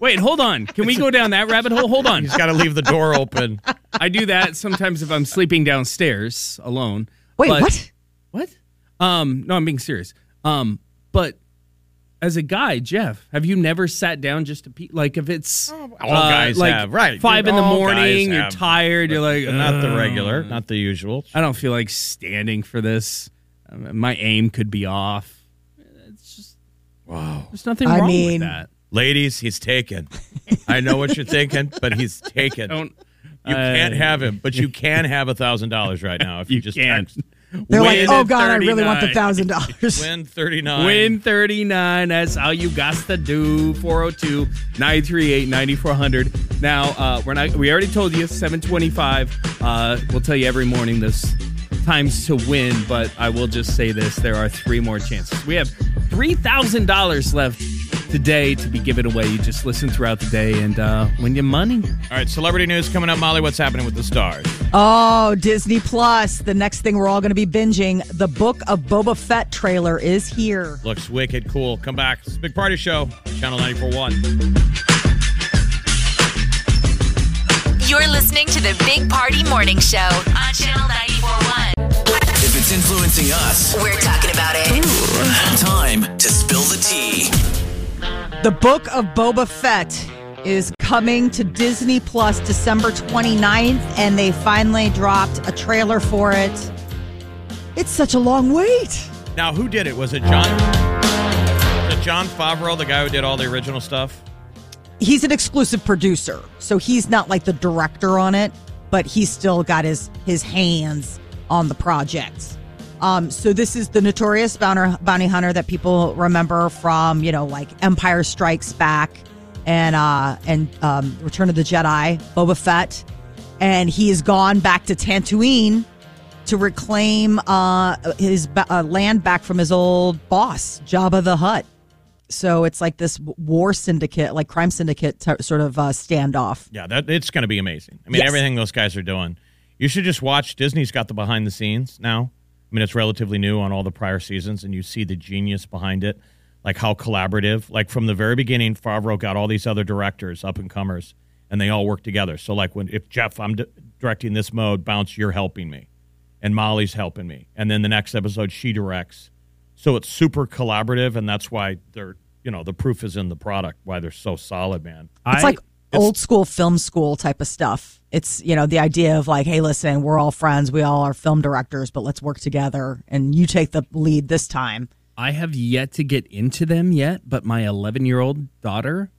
Wait, hold on. Can we go down that rabbit hole? Hold on. He's got to leave the door open. I do that sometimes if I'm sleeping downstairs alone. Wait, But- what? What? Um, no, I'm being serious. Um, but as a guy, Jeff, have you never sat down just to pee? Like if it's All guys like have, right? Five in the morning, you're have. tired, you're like not the regular, not the usual. I don't feel like standing for this. Um, My aim could be off. It's just Wow. there's nothing I wrong mean- with that. Ladies, he's taken. I know what you're thinking, but he's (laughs) taken. Don't You can't uh, have him, but you can have a thousand dollars right now if you, You just can. text. They're like, "Oh at God, I really want the thousand dollars." Win thirty nine. Win 39. That's how you got to do. 402 938 9400. Now, uh, we're not, we already told you 725. Uh, we'll tell you every morning this times to win, but I will just say this there are three more chances. We have $3,000 left today to be given away. You just listen throughout the day and uh, win your money. All right, celebrity news coming up. Molly, what's happening with the stars? Oh, Disney Plus. The next thing we're all going to be binging. The Book of Boba Fett trailer is here. Looks wicked cool. Come back. It's a big party show. Channel 941. You're listening to the Big Party Morning Show on Channel 941. If it's influencing us, We're talking about it. time to spill the tea. The Book of Boba Fett is coming to Disney Plus December 29th, and they finally dropped a trailer for it. It's such a long wait. Now, who did it? Was it Jon? Was it Jon Favreau, the guy who did all the original stuff? He's an exclusive producer, so he's not like the director on it, but he's still got his his hands on the project. Um, so this is the notorious bounty, hunter that people remember from, you know, like Empire Strikes Back and uh, and um, Return of the Jedi, Boba Fett, and he has gone back to Tatooine to reclaim uh, his uh, land back from his old boss, Jabba the Hutt. So it's like this war syndicate, like crime syndicate t- sort of uh, standoff. Yeah, that it's going to be amazing. I mean, Yes. everything those guys are doing. You should just watch. Disney's got the behind the scenes now. I mean, it's relatively new on all the prior seasons, and you see the genius behind it, like how collaborative. Like from the very beginning, Favreau got all these other directors, up and comers, and they all work together. So, like when if Jeff, I'm d- directing this mode, bounce, you're helping me, and Molly's helping me, and then the next episode she directs. So it's super collaborative, and that's why they're you know the proof is in the product. Why they're so solid, man. It's like old school film school type of stuff. It's, you know, the idea of like, hey, listen, we're all friends. We all are film directors, but let's work together. And you take the lead this time. I have yet to get into them yet, but my 11 year old daughter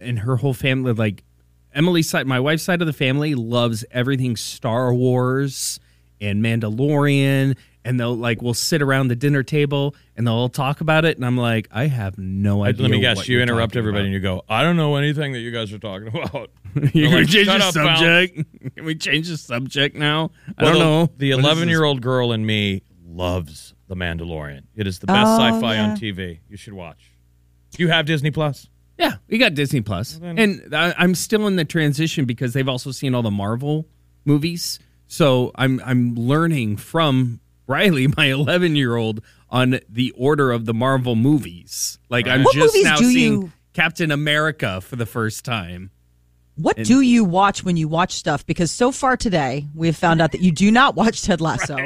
and her whole family, like Emily's side, my wife's side of the family, loves everything Star Wars and Mandalorian. And they'll like, we'll sit around the dinner table and they'll all talk about it. And I'm like, I have no idea. Let me guess. what You interrupt talking everybody, and you go, "I don't know anything that you guys are talking about." (laughs) you can like, change the up, Bounce." subject. (laughs) Can we change the subject now? I don't the- know. The What is this? 11 year old girl in me loves The Mandalorian. It is the best Oh, sci-fi yeah. on TV. You should watch. Do you have Disney Plus? Yeah, we got Disney Plus, and I, I'm still in the transition because they've also seen all the Marvel movies. So I'm I'm learning from Riley, my 11 year old, on the order of the Marvel movies. Like I'm What just now seeing you- Captain America for the first time. What And- do you watch when you watch stuff? Because so far today, we have found out that you do not watch Ted Lasso.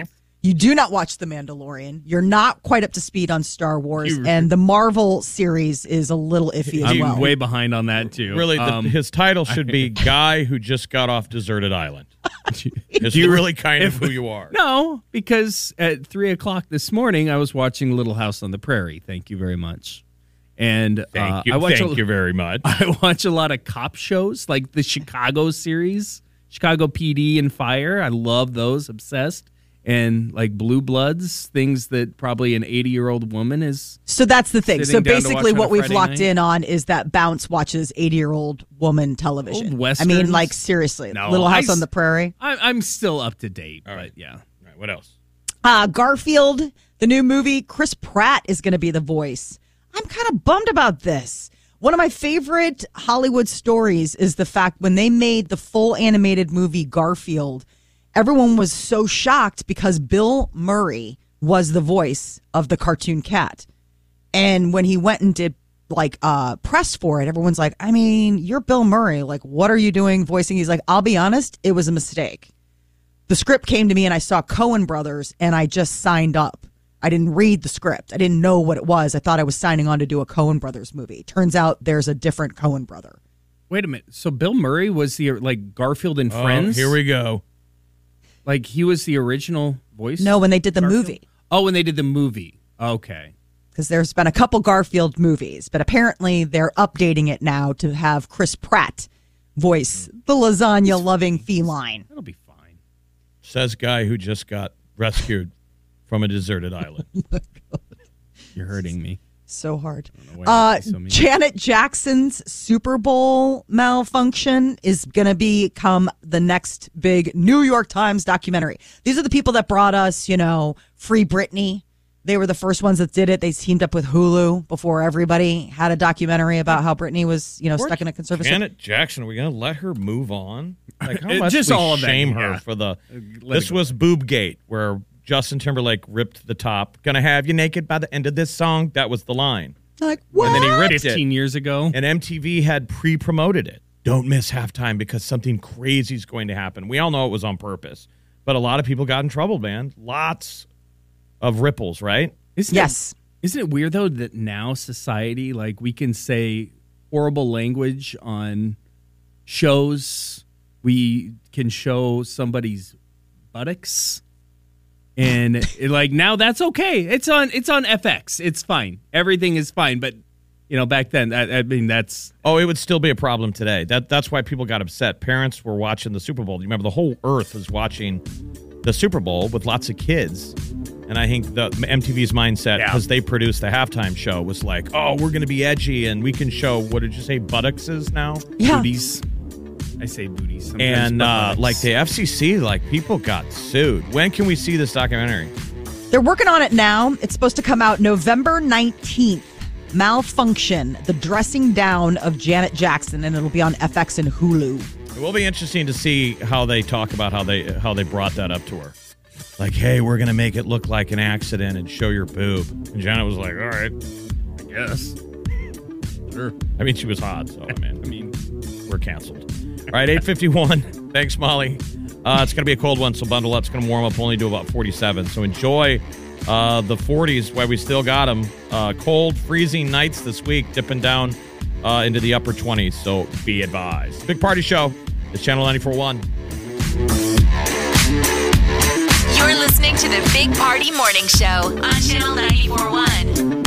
You do not watch The Mandalorian. You're not quite up to speed on Star Wars. You- and the Marvel series is a little iffy as I'm well. way behind on that too. Really, the, Um, his title should be (laughs) "Guy Who Just Got Off Deserted Island." (laughs) It's Do you- really kind of who you are. No, because at three o'clock this morning, I was watching Little House on the Prairie. Thank you very much. And Thank uh, you. I watch Thank a, you very much. (laughs) I watch a lot of cop shows, like the Chicago series, Chicago PD and Fire. I love those, obsessed. And like Blue Bloods, things that probably an 80 year old woman is. So that's the thing. So Sitting down to basically, what we've locked night? in on is that Bounce watches 80 year old woman television. I mean, like, seriously. No, Little House I on the Prairie. I, I'm still up to date, All right. but yeah. All right, what else? Uh, Garfield, the new movie, Chris Pratt is going to be the voice. I'm kind of bummed about this. One of my favorite Hollywood stories is the fact when they made the full animated movie Garfield, everyone was so shocked because Bill Murray was the voice of the cartoon cat. And when he went and did like uh press for it, everyone's like, I mean, you're Bill Murray. Like, what are you doing voicing? He's like, I'll be honest, it was a mistake the script came to me and I saw Coen Brothers and I just signed up. I didn't read the script. I didn't know what it was. I thought I was signing on to do a Coen Brothers movie. Turns out there's a different Cohen brother. Wait a minute. So Bill Murray was the like Garfield and Friends? Oh, here we go. Like he was the original voice? No, when they did the Garfield? movie. Oh, when they did the movie. Okay. Because there's been a couple Garfield movies, but apparently they're updating it now to have Chris Pratt voice hmm. the lasagna loving feline. That'll be fine. Says guy who just got rescued from a deserted island. (laughs) Oh You're hurting me. So hard. Uh, so. Janet Jackson's Super Bowl malfunction is going to become the next big New York Times documentary. These are the people that brought us, you know, Free Britney. They were the first ones that did it. They teamed up with Hulu before everybody had a documentary about how Britney was, you know, stuck in a conservatorship. Janet Jackson, are we going to let her move on? Like, how much just we all of that, shame her yeah. for the. let This was Boobgate, where Justin Timberlake ripped the top. Gonna have you naked by the end of this song. That was the line. Like, what? And then he ripped 15 it. years ago. And MTV had pre promoted it. Don't miss halftime because something crazy is going to happen. We all know it was on purpose, but a lot of people got in trouble, man. Lots of ripples, right? Isn't yes. It, isn't it weird though that now society like we can say horrible language on shows. We can show somebody's buttocks, and it, like now that's okay. It's on. It's on FX. It's fine. Everything is fine. But you know, back then, I, I mean, that's Oh, it would still be a problem today. That that's why people got upset. Parents were watching the Super Bowl. You remember the whole earth was watching the Super Bowl with lots of kids. And I think the MTV's mindset Yeah. because they produced the halftime show was like, "Oh, we're going to be edgy and we can show what did you say buttocks now?" Yeah. booties. I say booties. sometimes, And but uh, buttocks. like the FCC, like people got sued. When can we see this documentary? They're working on it now. It's supposed to come out November 19th. Malfunction, the dressing down of Janet Jackson, and it'll be on FX and Hulu. It will be interesting to see how they talk about how they how they brought that up to her. Like, hey, we're gonna make it look like an accident and show your boob. And Janet was like, all right, I guess. Sure. I mean, she was hot, so I mean, I mean, we're canceled. Right, eight fifty one. Thanks, Molly. Uh, it's gonna be a cold one, so bundle up. It's gonna warm up only to about forty seven. So enjoy uh, the forties while we still got them. Uh, cold, freezing nights this week, dipping down uh, into the upper twenties. So be advised. Big party show. It's Channel 94.1. You're listening to the Big Party Morning Show on Channel 941.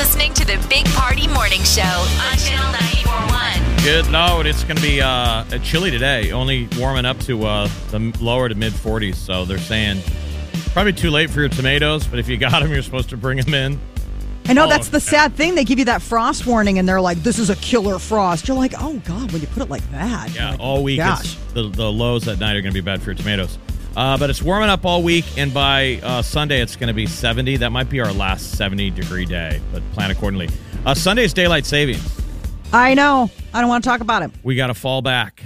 Listening to the Big Party Morning Show on Channel 941. Good Lord, it's going to be uh, chilly today, only warming up to uh, the lower to mid 40s. So they're saying probably too late for your tomatoes, but if you got them, you're supposed to bring them in. I know Oh, that's the okay. sad thing. They give you that frost warning, and they're like, "This is a killer frost." You're like, "Oh God!" When you put it like that, Yeah, like, all week. Gosh, It's, the, the lows at night are going to be bad for your tomatoes. Uh, but it's warming up all week, and by uh, Sunday, it's going to be 70. That might be our last 70 degree day, but plan accordingly. Uh, Sunday's daylight savings. I know. I don't want to talk about it. We got to fall back.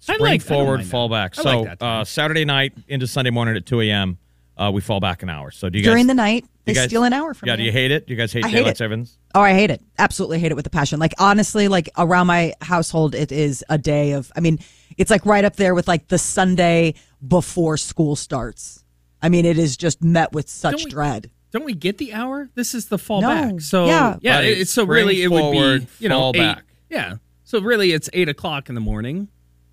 Spring like- I don't forward, mind fall back. So like uh, Saturday night into Sunday morning at 2 a.m., uh, we fall back an hour. So do you guys During the night, they you guys- steal an hour from Yeah, you. do you hate it? Do you guys hate I hate daylight it. savings? Oh, I hate it. Absolutely hate it with a passion. Like honestly, like around my household, it is a day of. I mean, it's like right up there with like the Sunday before school starts. I mean, it is just met with such Don't we- dread. Don't we get the hour? This is the fall No. back. So Yeah. yeah, Right. it- so Spring really it would be you know fall eight- back. Yeah. So really it's eight o'clock in the morning.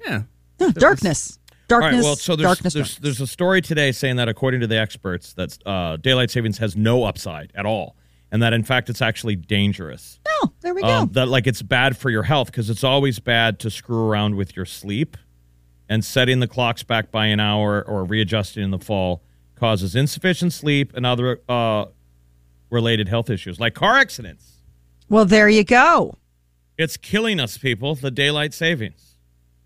Yeah. Yeah, darkness, darkness, All right. Well, so there's darkness, there's, darkness. there's a story today saying that according to the experts, that uh, daylight savings has no upside at all, and that in fact it's actually dangerous. Oh, there we go. Um, that like it's bad for your health because it's always bad to screw around with your sleep, and setting the clocks back by an hour or readjusting in the fall causes insufficient sleep and other uh, related health issues like car accidents. well, there you go. It's killing us, people. The daylight savings.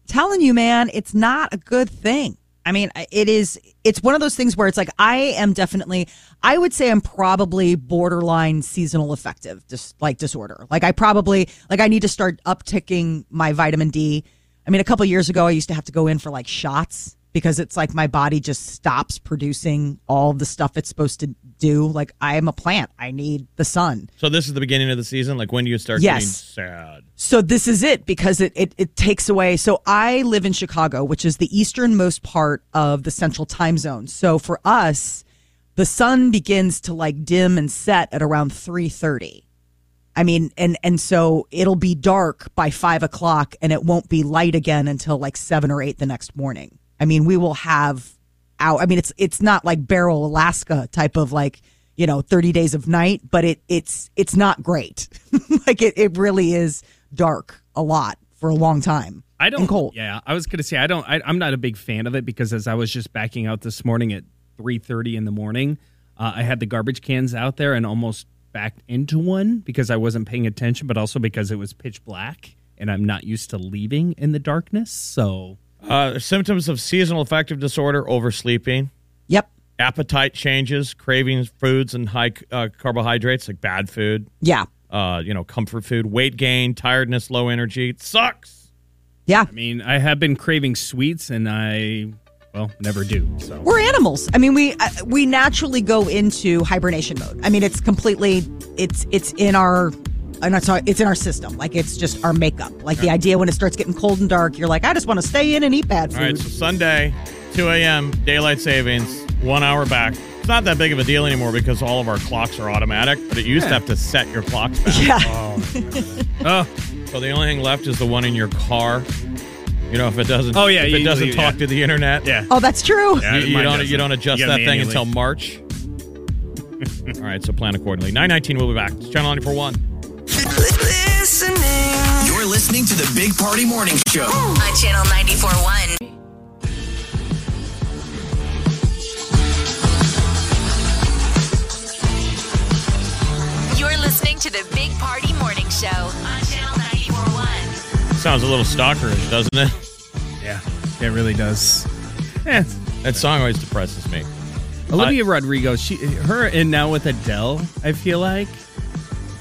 telling you, man, it's not a good thing. I mean, it is, it's one of those things where it's like, I am definitely, I would say I'm probably borderline seasonal affective, just like disorder. Like, I probably, like, I need to start upticking my vitamin D. I mean, a couple years ago, I used to have to go in for like shots because it's like my body just stops producing all the stuff it's supposed to do. Like, I am a plant, I need the sun. So this is the beginning of the season. Like when do you start Yes. getting sad? So this is it because it, it it takes away. So I live in Chicago, which is the easternmost part of the central time zone. So for us, the sun begins to like dim and set at around three thirty. I mean, and and so it'll be dark by five o'clock, and it won't be light again until like seven or eight the next morning. I mean, we will have out. I mean, it's it's not like Barrow, Alaska type of like you know thirty days of night, but it it's it's not great. (laughs) like it it really is dark a lot for a long time. I don't cold. Yeah, I was gonna say I don't. I, I'm not a big fan of it because as I was just backing out this morning at 3:30 in the morning, uh, I had the garbage cans out there and almost backed into one because I wasn't paying attention, but also because it was pitch black and I'm not used to leaving in the darkness. So Uh, symptoms of seasonal affective disorder: oversleeping, Yep. appetite changes, craving foods and high uh, carbohydrates like bad food. Yeah. Uh, you know, comfort food, weight gain, tiredness, low energy. It sucks. Yeah. I mean, I have been craving sweets and I well never do. So We're animals. I mean, we uh, we naturally go into hibernation mode. I mean, it's completely it's it's in our I'm not sorry, it's in our system. Like it's just our makeup. Like the idea when it starts getting cold and dark, you're like, I just want to stay in and eat bad food. All right, so Sunday, 2 a.m., daylight savings, one hour back. It's not that big of a deal anymore because all of our clocks are automatic, but it used to have to set your clocks (laughs) back. yeah. oh, So the only thing left is the one in your car. You know, if it doesn't, Oh, yeah, if you it doesn't usually- talk yeah. to the internet, yeah. Oh, that's true. Yeah, you, you mine don't doesn't. you don't adjust You that gotta thing manually. until March. All right, so plan accordingly. 919, we'll be back. It's Channel 941. You're listening to the Big Party Morning Show. On Channel 941. You're listening to the Big Party Morning Show on Channel 941. Sounds a little stalkerish, doesn't it? Yeah, it really does. Eh, That song always depresses me. Olivia Rodrigo, she, her, and now with Adele, I feel like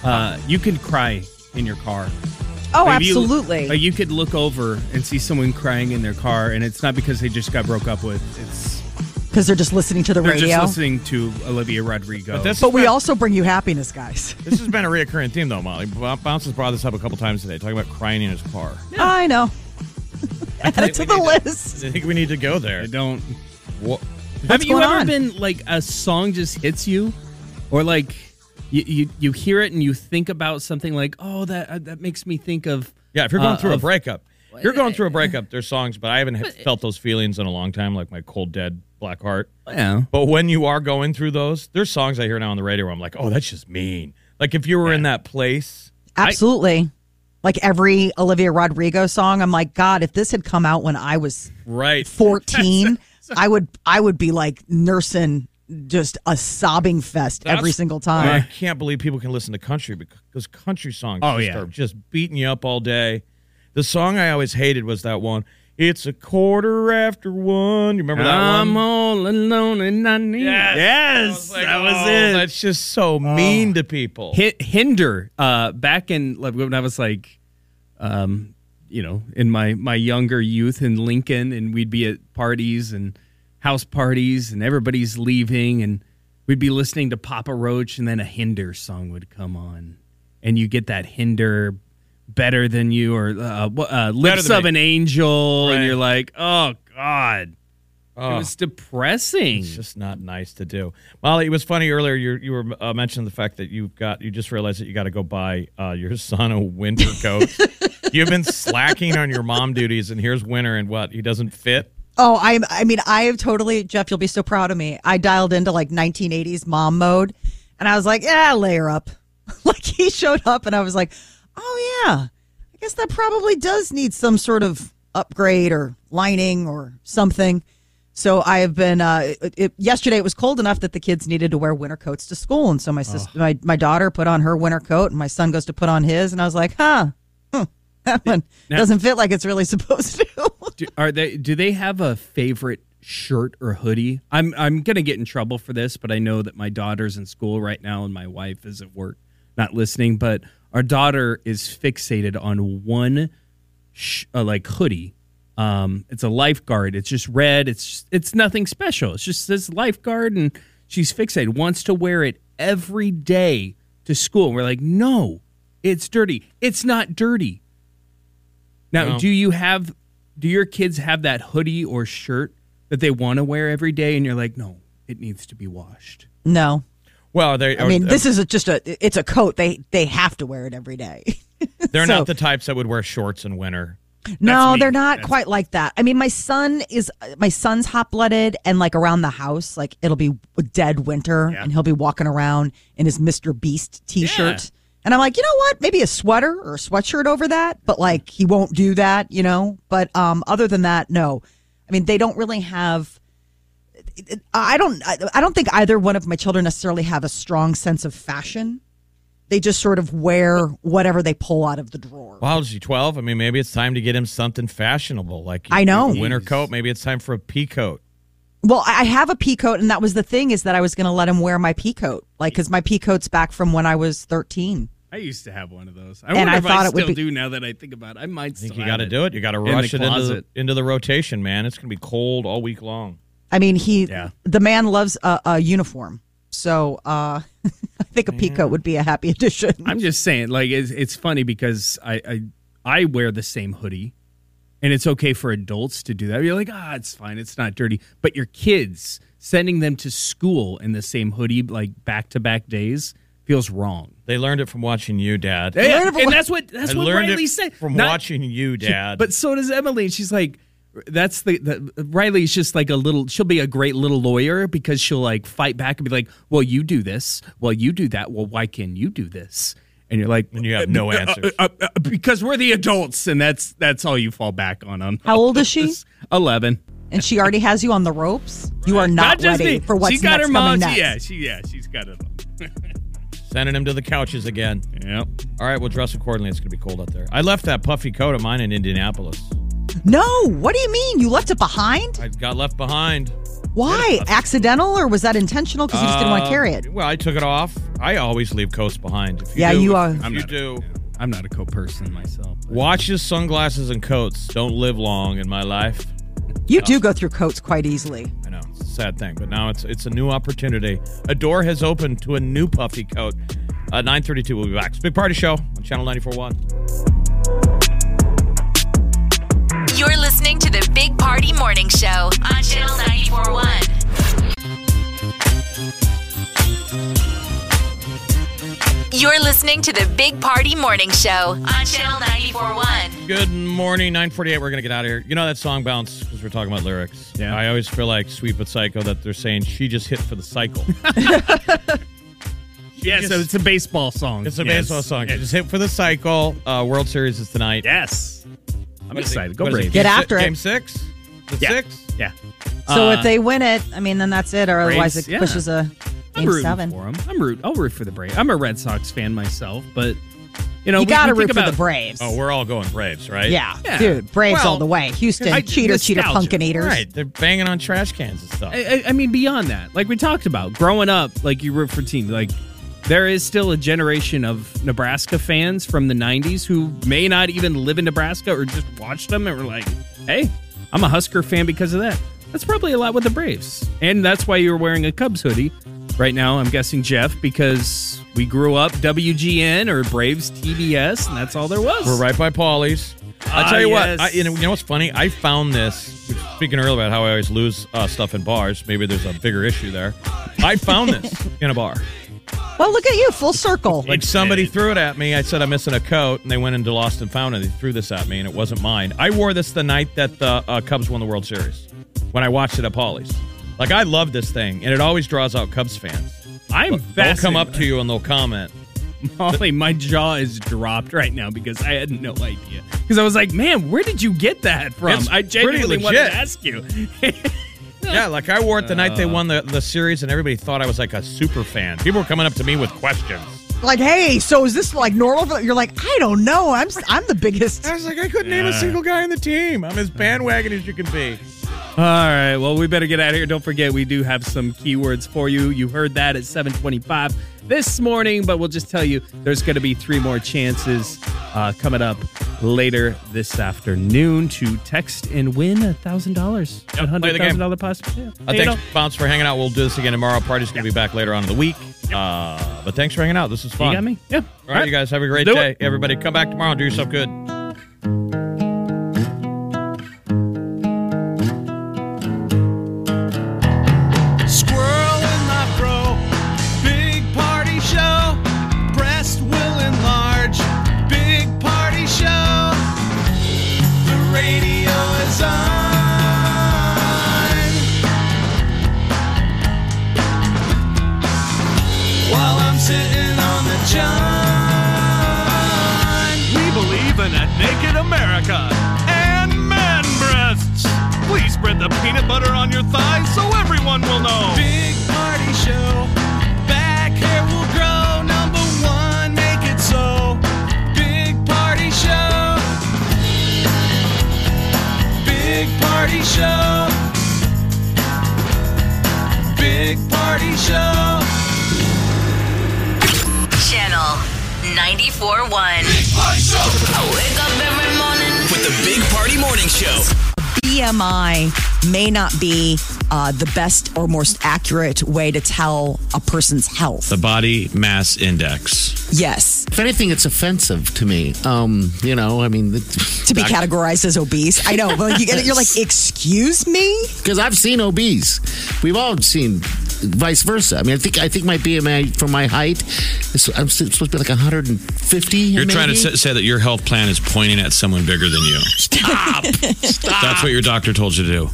uh, you can cry in your car. Oh, Like, you- absolutely. like, you could look over and see someone crying in their car, and it's not because they just got broke up with. It's Because they're just listening to the they're radio. just listening to Olivia Rodrigo. But this but we been- also bring you happiness, guys. (laughs) This has been a reoccurring theme, though, Molly. B- Bounce has brought this up a couple times today, talking about crying in his car. I know. Add it to we the need to- list. I think we need to go there. I don't. What? Have you going ever on? been like a song just hits you, or like you you, you hear it and you think about something like, oh, that uh, that makes me think of. Yeah, if you're going uh, through a of- breakup, if you're going through a breakup. There's songs, but I haven't h- felt those feelings in a long time, like my cold dead black heart. Yeah. But when you are going through those, there's songs I hear now on the radio where I'm like, oh, that's just mean. Like if you were in that place, Absolutely. like every Olivia Rodrigo song, I'm like, God, if this had come out when I was right? 14, (laughs) I would I would be like nursing just a sobbing fest every single time. I can't believe people can listen to country because country songs Oh, just yeah. are just beating you up all day. The song I always hated was that one. It's a quarter after one. You remember that I'm one? all alone and I need. Yes, I was like, that was oh, it. That's just so mean to people. Hi- Hinder. Uh, back in like when I was like, um, you know, in my my younger youth in Lincoln, and we'd be at parties and house parties, and everybody's leaving, and we'd be listening to Papa Roach, and then a Hinder song would come on, and you get that Hinder better than you or uh, uh, lips of Me. an angel, Right. and you're like, oh God, Oh. it was depressing. It's just not nice to do. Molly, it was funny earlier. You you were uh, mentioning the fact that you've got you just realized that you got to go buy uh, your (laughs) son a winter coat. You've been slacking on your mom duties, and here's winter, and what he doesn't fit. Oh, I I mean, I have totally Jeff, you'll be so proud of me. I dialed into like 1980s mom mode and I was like, yeah, layer up. (laughs) like he showed up and I was like, oh yeah. I guess that probably does need some sort of upgrade or lining or something. So I have been. Uh, it, it, yesterday it was cold enough that the kids needed to wear winter coats to school, and so my sister, my my daughter put on her winter coat, and my son goes to put on his, and I was like, huh, huh (laughs) that one Now- doesn't fit like it's really (laughs) supposed to. do, are they? Do they have a favorite shirt or hoodie? I'm I'm gonna get in trouble for this, but I know that my daughter's in school right now, and my wife is at work, not listening. But our daughter is fixated on one, sh- uh, like hoodie. Um, it's a lifeguard. It's just red. It's it's nothing special. It's just says lifeguard, and she's fixated. Wants to wear it every day to school. We're like, no, it's dirty. It's not dirty. Now, No. do you have do your kids have that hoodie or shirt that they want to wear every day and you're like, "No, it needs to be washed." no, Well, they. I mean, this is a, just a. It's a coat. They they have to wear it every day. (laughs) They're so- not the types that would wear shorts in winter. No, me. they're not That's- quite like that. I mean, my son is my son's hot blooded, and like around the house, like it'll be dead winter, Yeah. and he'll be walking around in his Mr. Beast T-shirt. And I'm like, you know what? Maybe a sweater or a sweatshirt over that, but like he won't do that, you know. But um, other than that, no. I mean, they don't really have. I don't. I I don't think either one of my children necessarily have a strong sense of fashion. They just sort of wear whatever they pull out of the drawer. Well, is he twelve? I mean, maybe it's time to get him something fashionable, like I know. a winter coat. Maybe it's time for a pea coat. Well, I I have a pea coat, and that was the thing is that I was going to let him wear my pea coat, like because my pea coat's back from when I was thirteen. I used to have one of those. I And wonder I if thought I it would still be- do now that I think about it. I might I think still you got to do it. You got to in rush it into the, into the rotation, man. It's going to be cold all week long. I mean, he Yeah. the man loves a, a uniform, so uh, (laughs) I think a pea coat would be a happy (laughs) addition. I'm just saying, like it's, it's funny because I, I I wear the same hoodie, and it's okay for adults to do that. You're like, ah, it's fine, it's not dirty. But your kids sending them to school in the same hoodie, like back to back days, feels wrong. They learned it from watching you, Dad. Yeah, and that's what that's I what learned Riley said from Not- watching you, Dad. But so does Emily. And she's like, that's the, the Riley's just like a little. She'll be a great little lawyer because she'll like fight back and be like, "Well, you do this. Well, you do that. Well, why can you do this?" And you're like, And you have no "Uh, uh, uh, uh, because we're the adults, and that's that's all you fall back on. On How old is she? (laughs) Eleven. and she already has you on the ropes. You are not, just ready me. for what's she got next her mom. coming next. Yeah, she yeah she's got it. (laughs) Sending him to the couches again. Yep. All right, we'll dress accordingly. It's going to be cold out there. I left that puffy coat of mine in Indianapolis. No, what do you mean? You left it behind? I got left behind. Why? Accidental or was that intentional because you just didn't want to carry it? Uh, Well, I took it off. I always leave coats behind. If you Yeah, do, you are- If I'm you not a- do. I'm not a coat person myself. Watches, sunglasses, and coats don't live long in my life. You do go through coats quite easily. I know it's a sad thing, but now it's it's a new opportunity. A door has opened to a new puffy coat. Uh, Nine thirty-two. We'll be back. It's a big party show on Channel 94.1. You're listening to the Big Party Morning Show on Channel 941. You're listening to the Big Party Morning Show on Channel 941. Good morning, 948. We're going to get out of here. You know that song bounce because we're talking about lyrics. Yeah. I always feel like Sweet But Psycho that they're saying she just hit for the cycle. (laughs) Yeah, so it's a baseball song. It's a Yes. baseball song. She Yes. just hit for the cycle. Uh, World Series is tonight. Yes. I'm What is it? excited. Go What is Braves. Get after it. Game six? The Yeah. six? Yeah. So Uh, if they win it, I mean, then that's it. Or otherwise, Braves, it pushes a I'm game rooting seven. for them. I'm root. I'll root for the Braves. I'm a Red Sox fan myself, but you know, you we- got to we root think for about- the Braves. Oh, we're all going Braves, right? yeah. Yeah. dude, Braves Well, all the way. Houston, I- cheater, cheater, nostalgia. pumpkin eaters. Right. They're banging on trash cans and stuff. I, I- I mean, beyond that, like we talked about, growing up, like you root for teams. Like there is still a generation of Nebraska fans from the '90s who may not even live in Nebraska or just watched them and were like, "Hey, I'm a Husker fan because of that." That's probably a lot with the Braves, and that's why you're wearing a Cubs hoodie right now. I'm guessing Jeff because we grew up WGN or Braves TBS, and that's all there was. We're right by Paulie's. I Ah, tell you yes. what, I, you, know, you know what's funny? I found this. Speaking earlier about how I always lose uh, stuff in bars, maybe there's a bigger issue there. I found this (laughs) in a bar. Well, look at you, full circle. Like somebody threw it at me. I said I'm missing a coat, and they went into Lost and Found and They threw this at me, and it wasn't mine. I wore this the night that the uh, Cubs won the World Series when I watched it at Paulie's. Like I love this thing, and it always draws out Cubs fans. I'm They'll come up to you and they'll comment. (laughs) Molly, my jaw is dropped right now because I had no idea. Because I was like, man, where did you get that from? It's I genuinely pretty wanted legit. to ask you. (laughs) Yeah, like I wore it the night they won the, the series, and everybody thought I was like a super fan. People were coming up to me with questions. Like, hey, so is this like normal? For, you're like, I don't know. I'm I'm the biggest. I was like, I couldn't name a single guy on the team. I'm as bandwagon as you can be. All right, well, we better get out of here. Don't forget, we do have some keywords for you. You heard that at 725 this morning, but we'll just tell you there's going to be three more chances uh, coming up later this afternoon to text and win a $1,000. play the $100,000 possible. Yeah. Uh, Hey, thanks, Bounce, for hanging out. We'll do this again tomorrow. Party's going to be back later on in the week. Uh, but thanks for hanging out. This is fun. you got me? Yeah. All right, you guys have a great day. Everybody, come back tomorrow. Do yourself good. Spread the peanut butter on your thighs so everyone will know. Big party show. Back hair will grow. Number one, make it so. Big party show. Big party show. Big party show. Channel 94.1. Wake up every morning. With the Big Party Morning Show. BMI may not be uh, the best or most accurate way to tell a person's health. The body mass index. yes, If anything, it's offensive to me. Um, you know, I mean, to be categorized as obese. I know, but you get it. You're like, excuse me. (laughs) because I've seen obese. We've all seen vice versa. I mean, I think I think my BMI for my height is I'm supposed to be like 150. You're trying to say, say that your health plan is pointing at someone bigger than you. stop. (laughs) stop. That's what your doctor told you to do.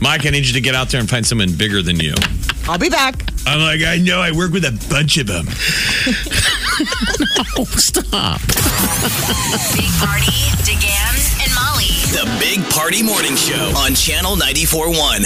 Mike, I need you to get out there and find someone bigger than you. I'll be back. I'm like, I know. I work with a bunch of them. (laughs) Oh, stop. Big Party, DeGan, and Molly. The Big Party Morning Show on Channel 94.1.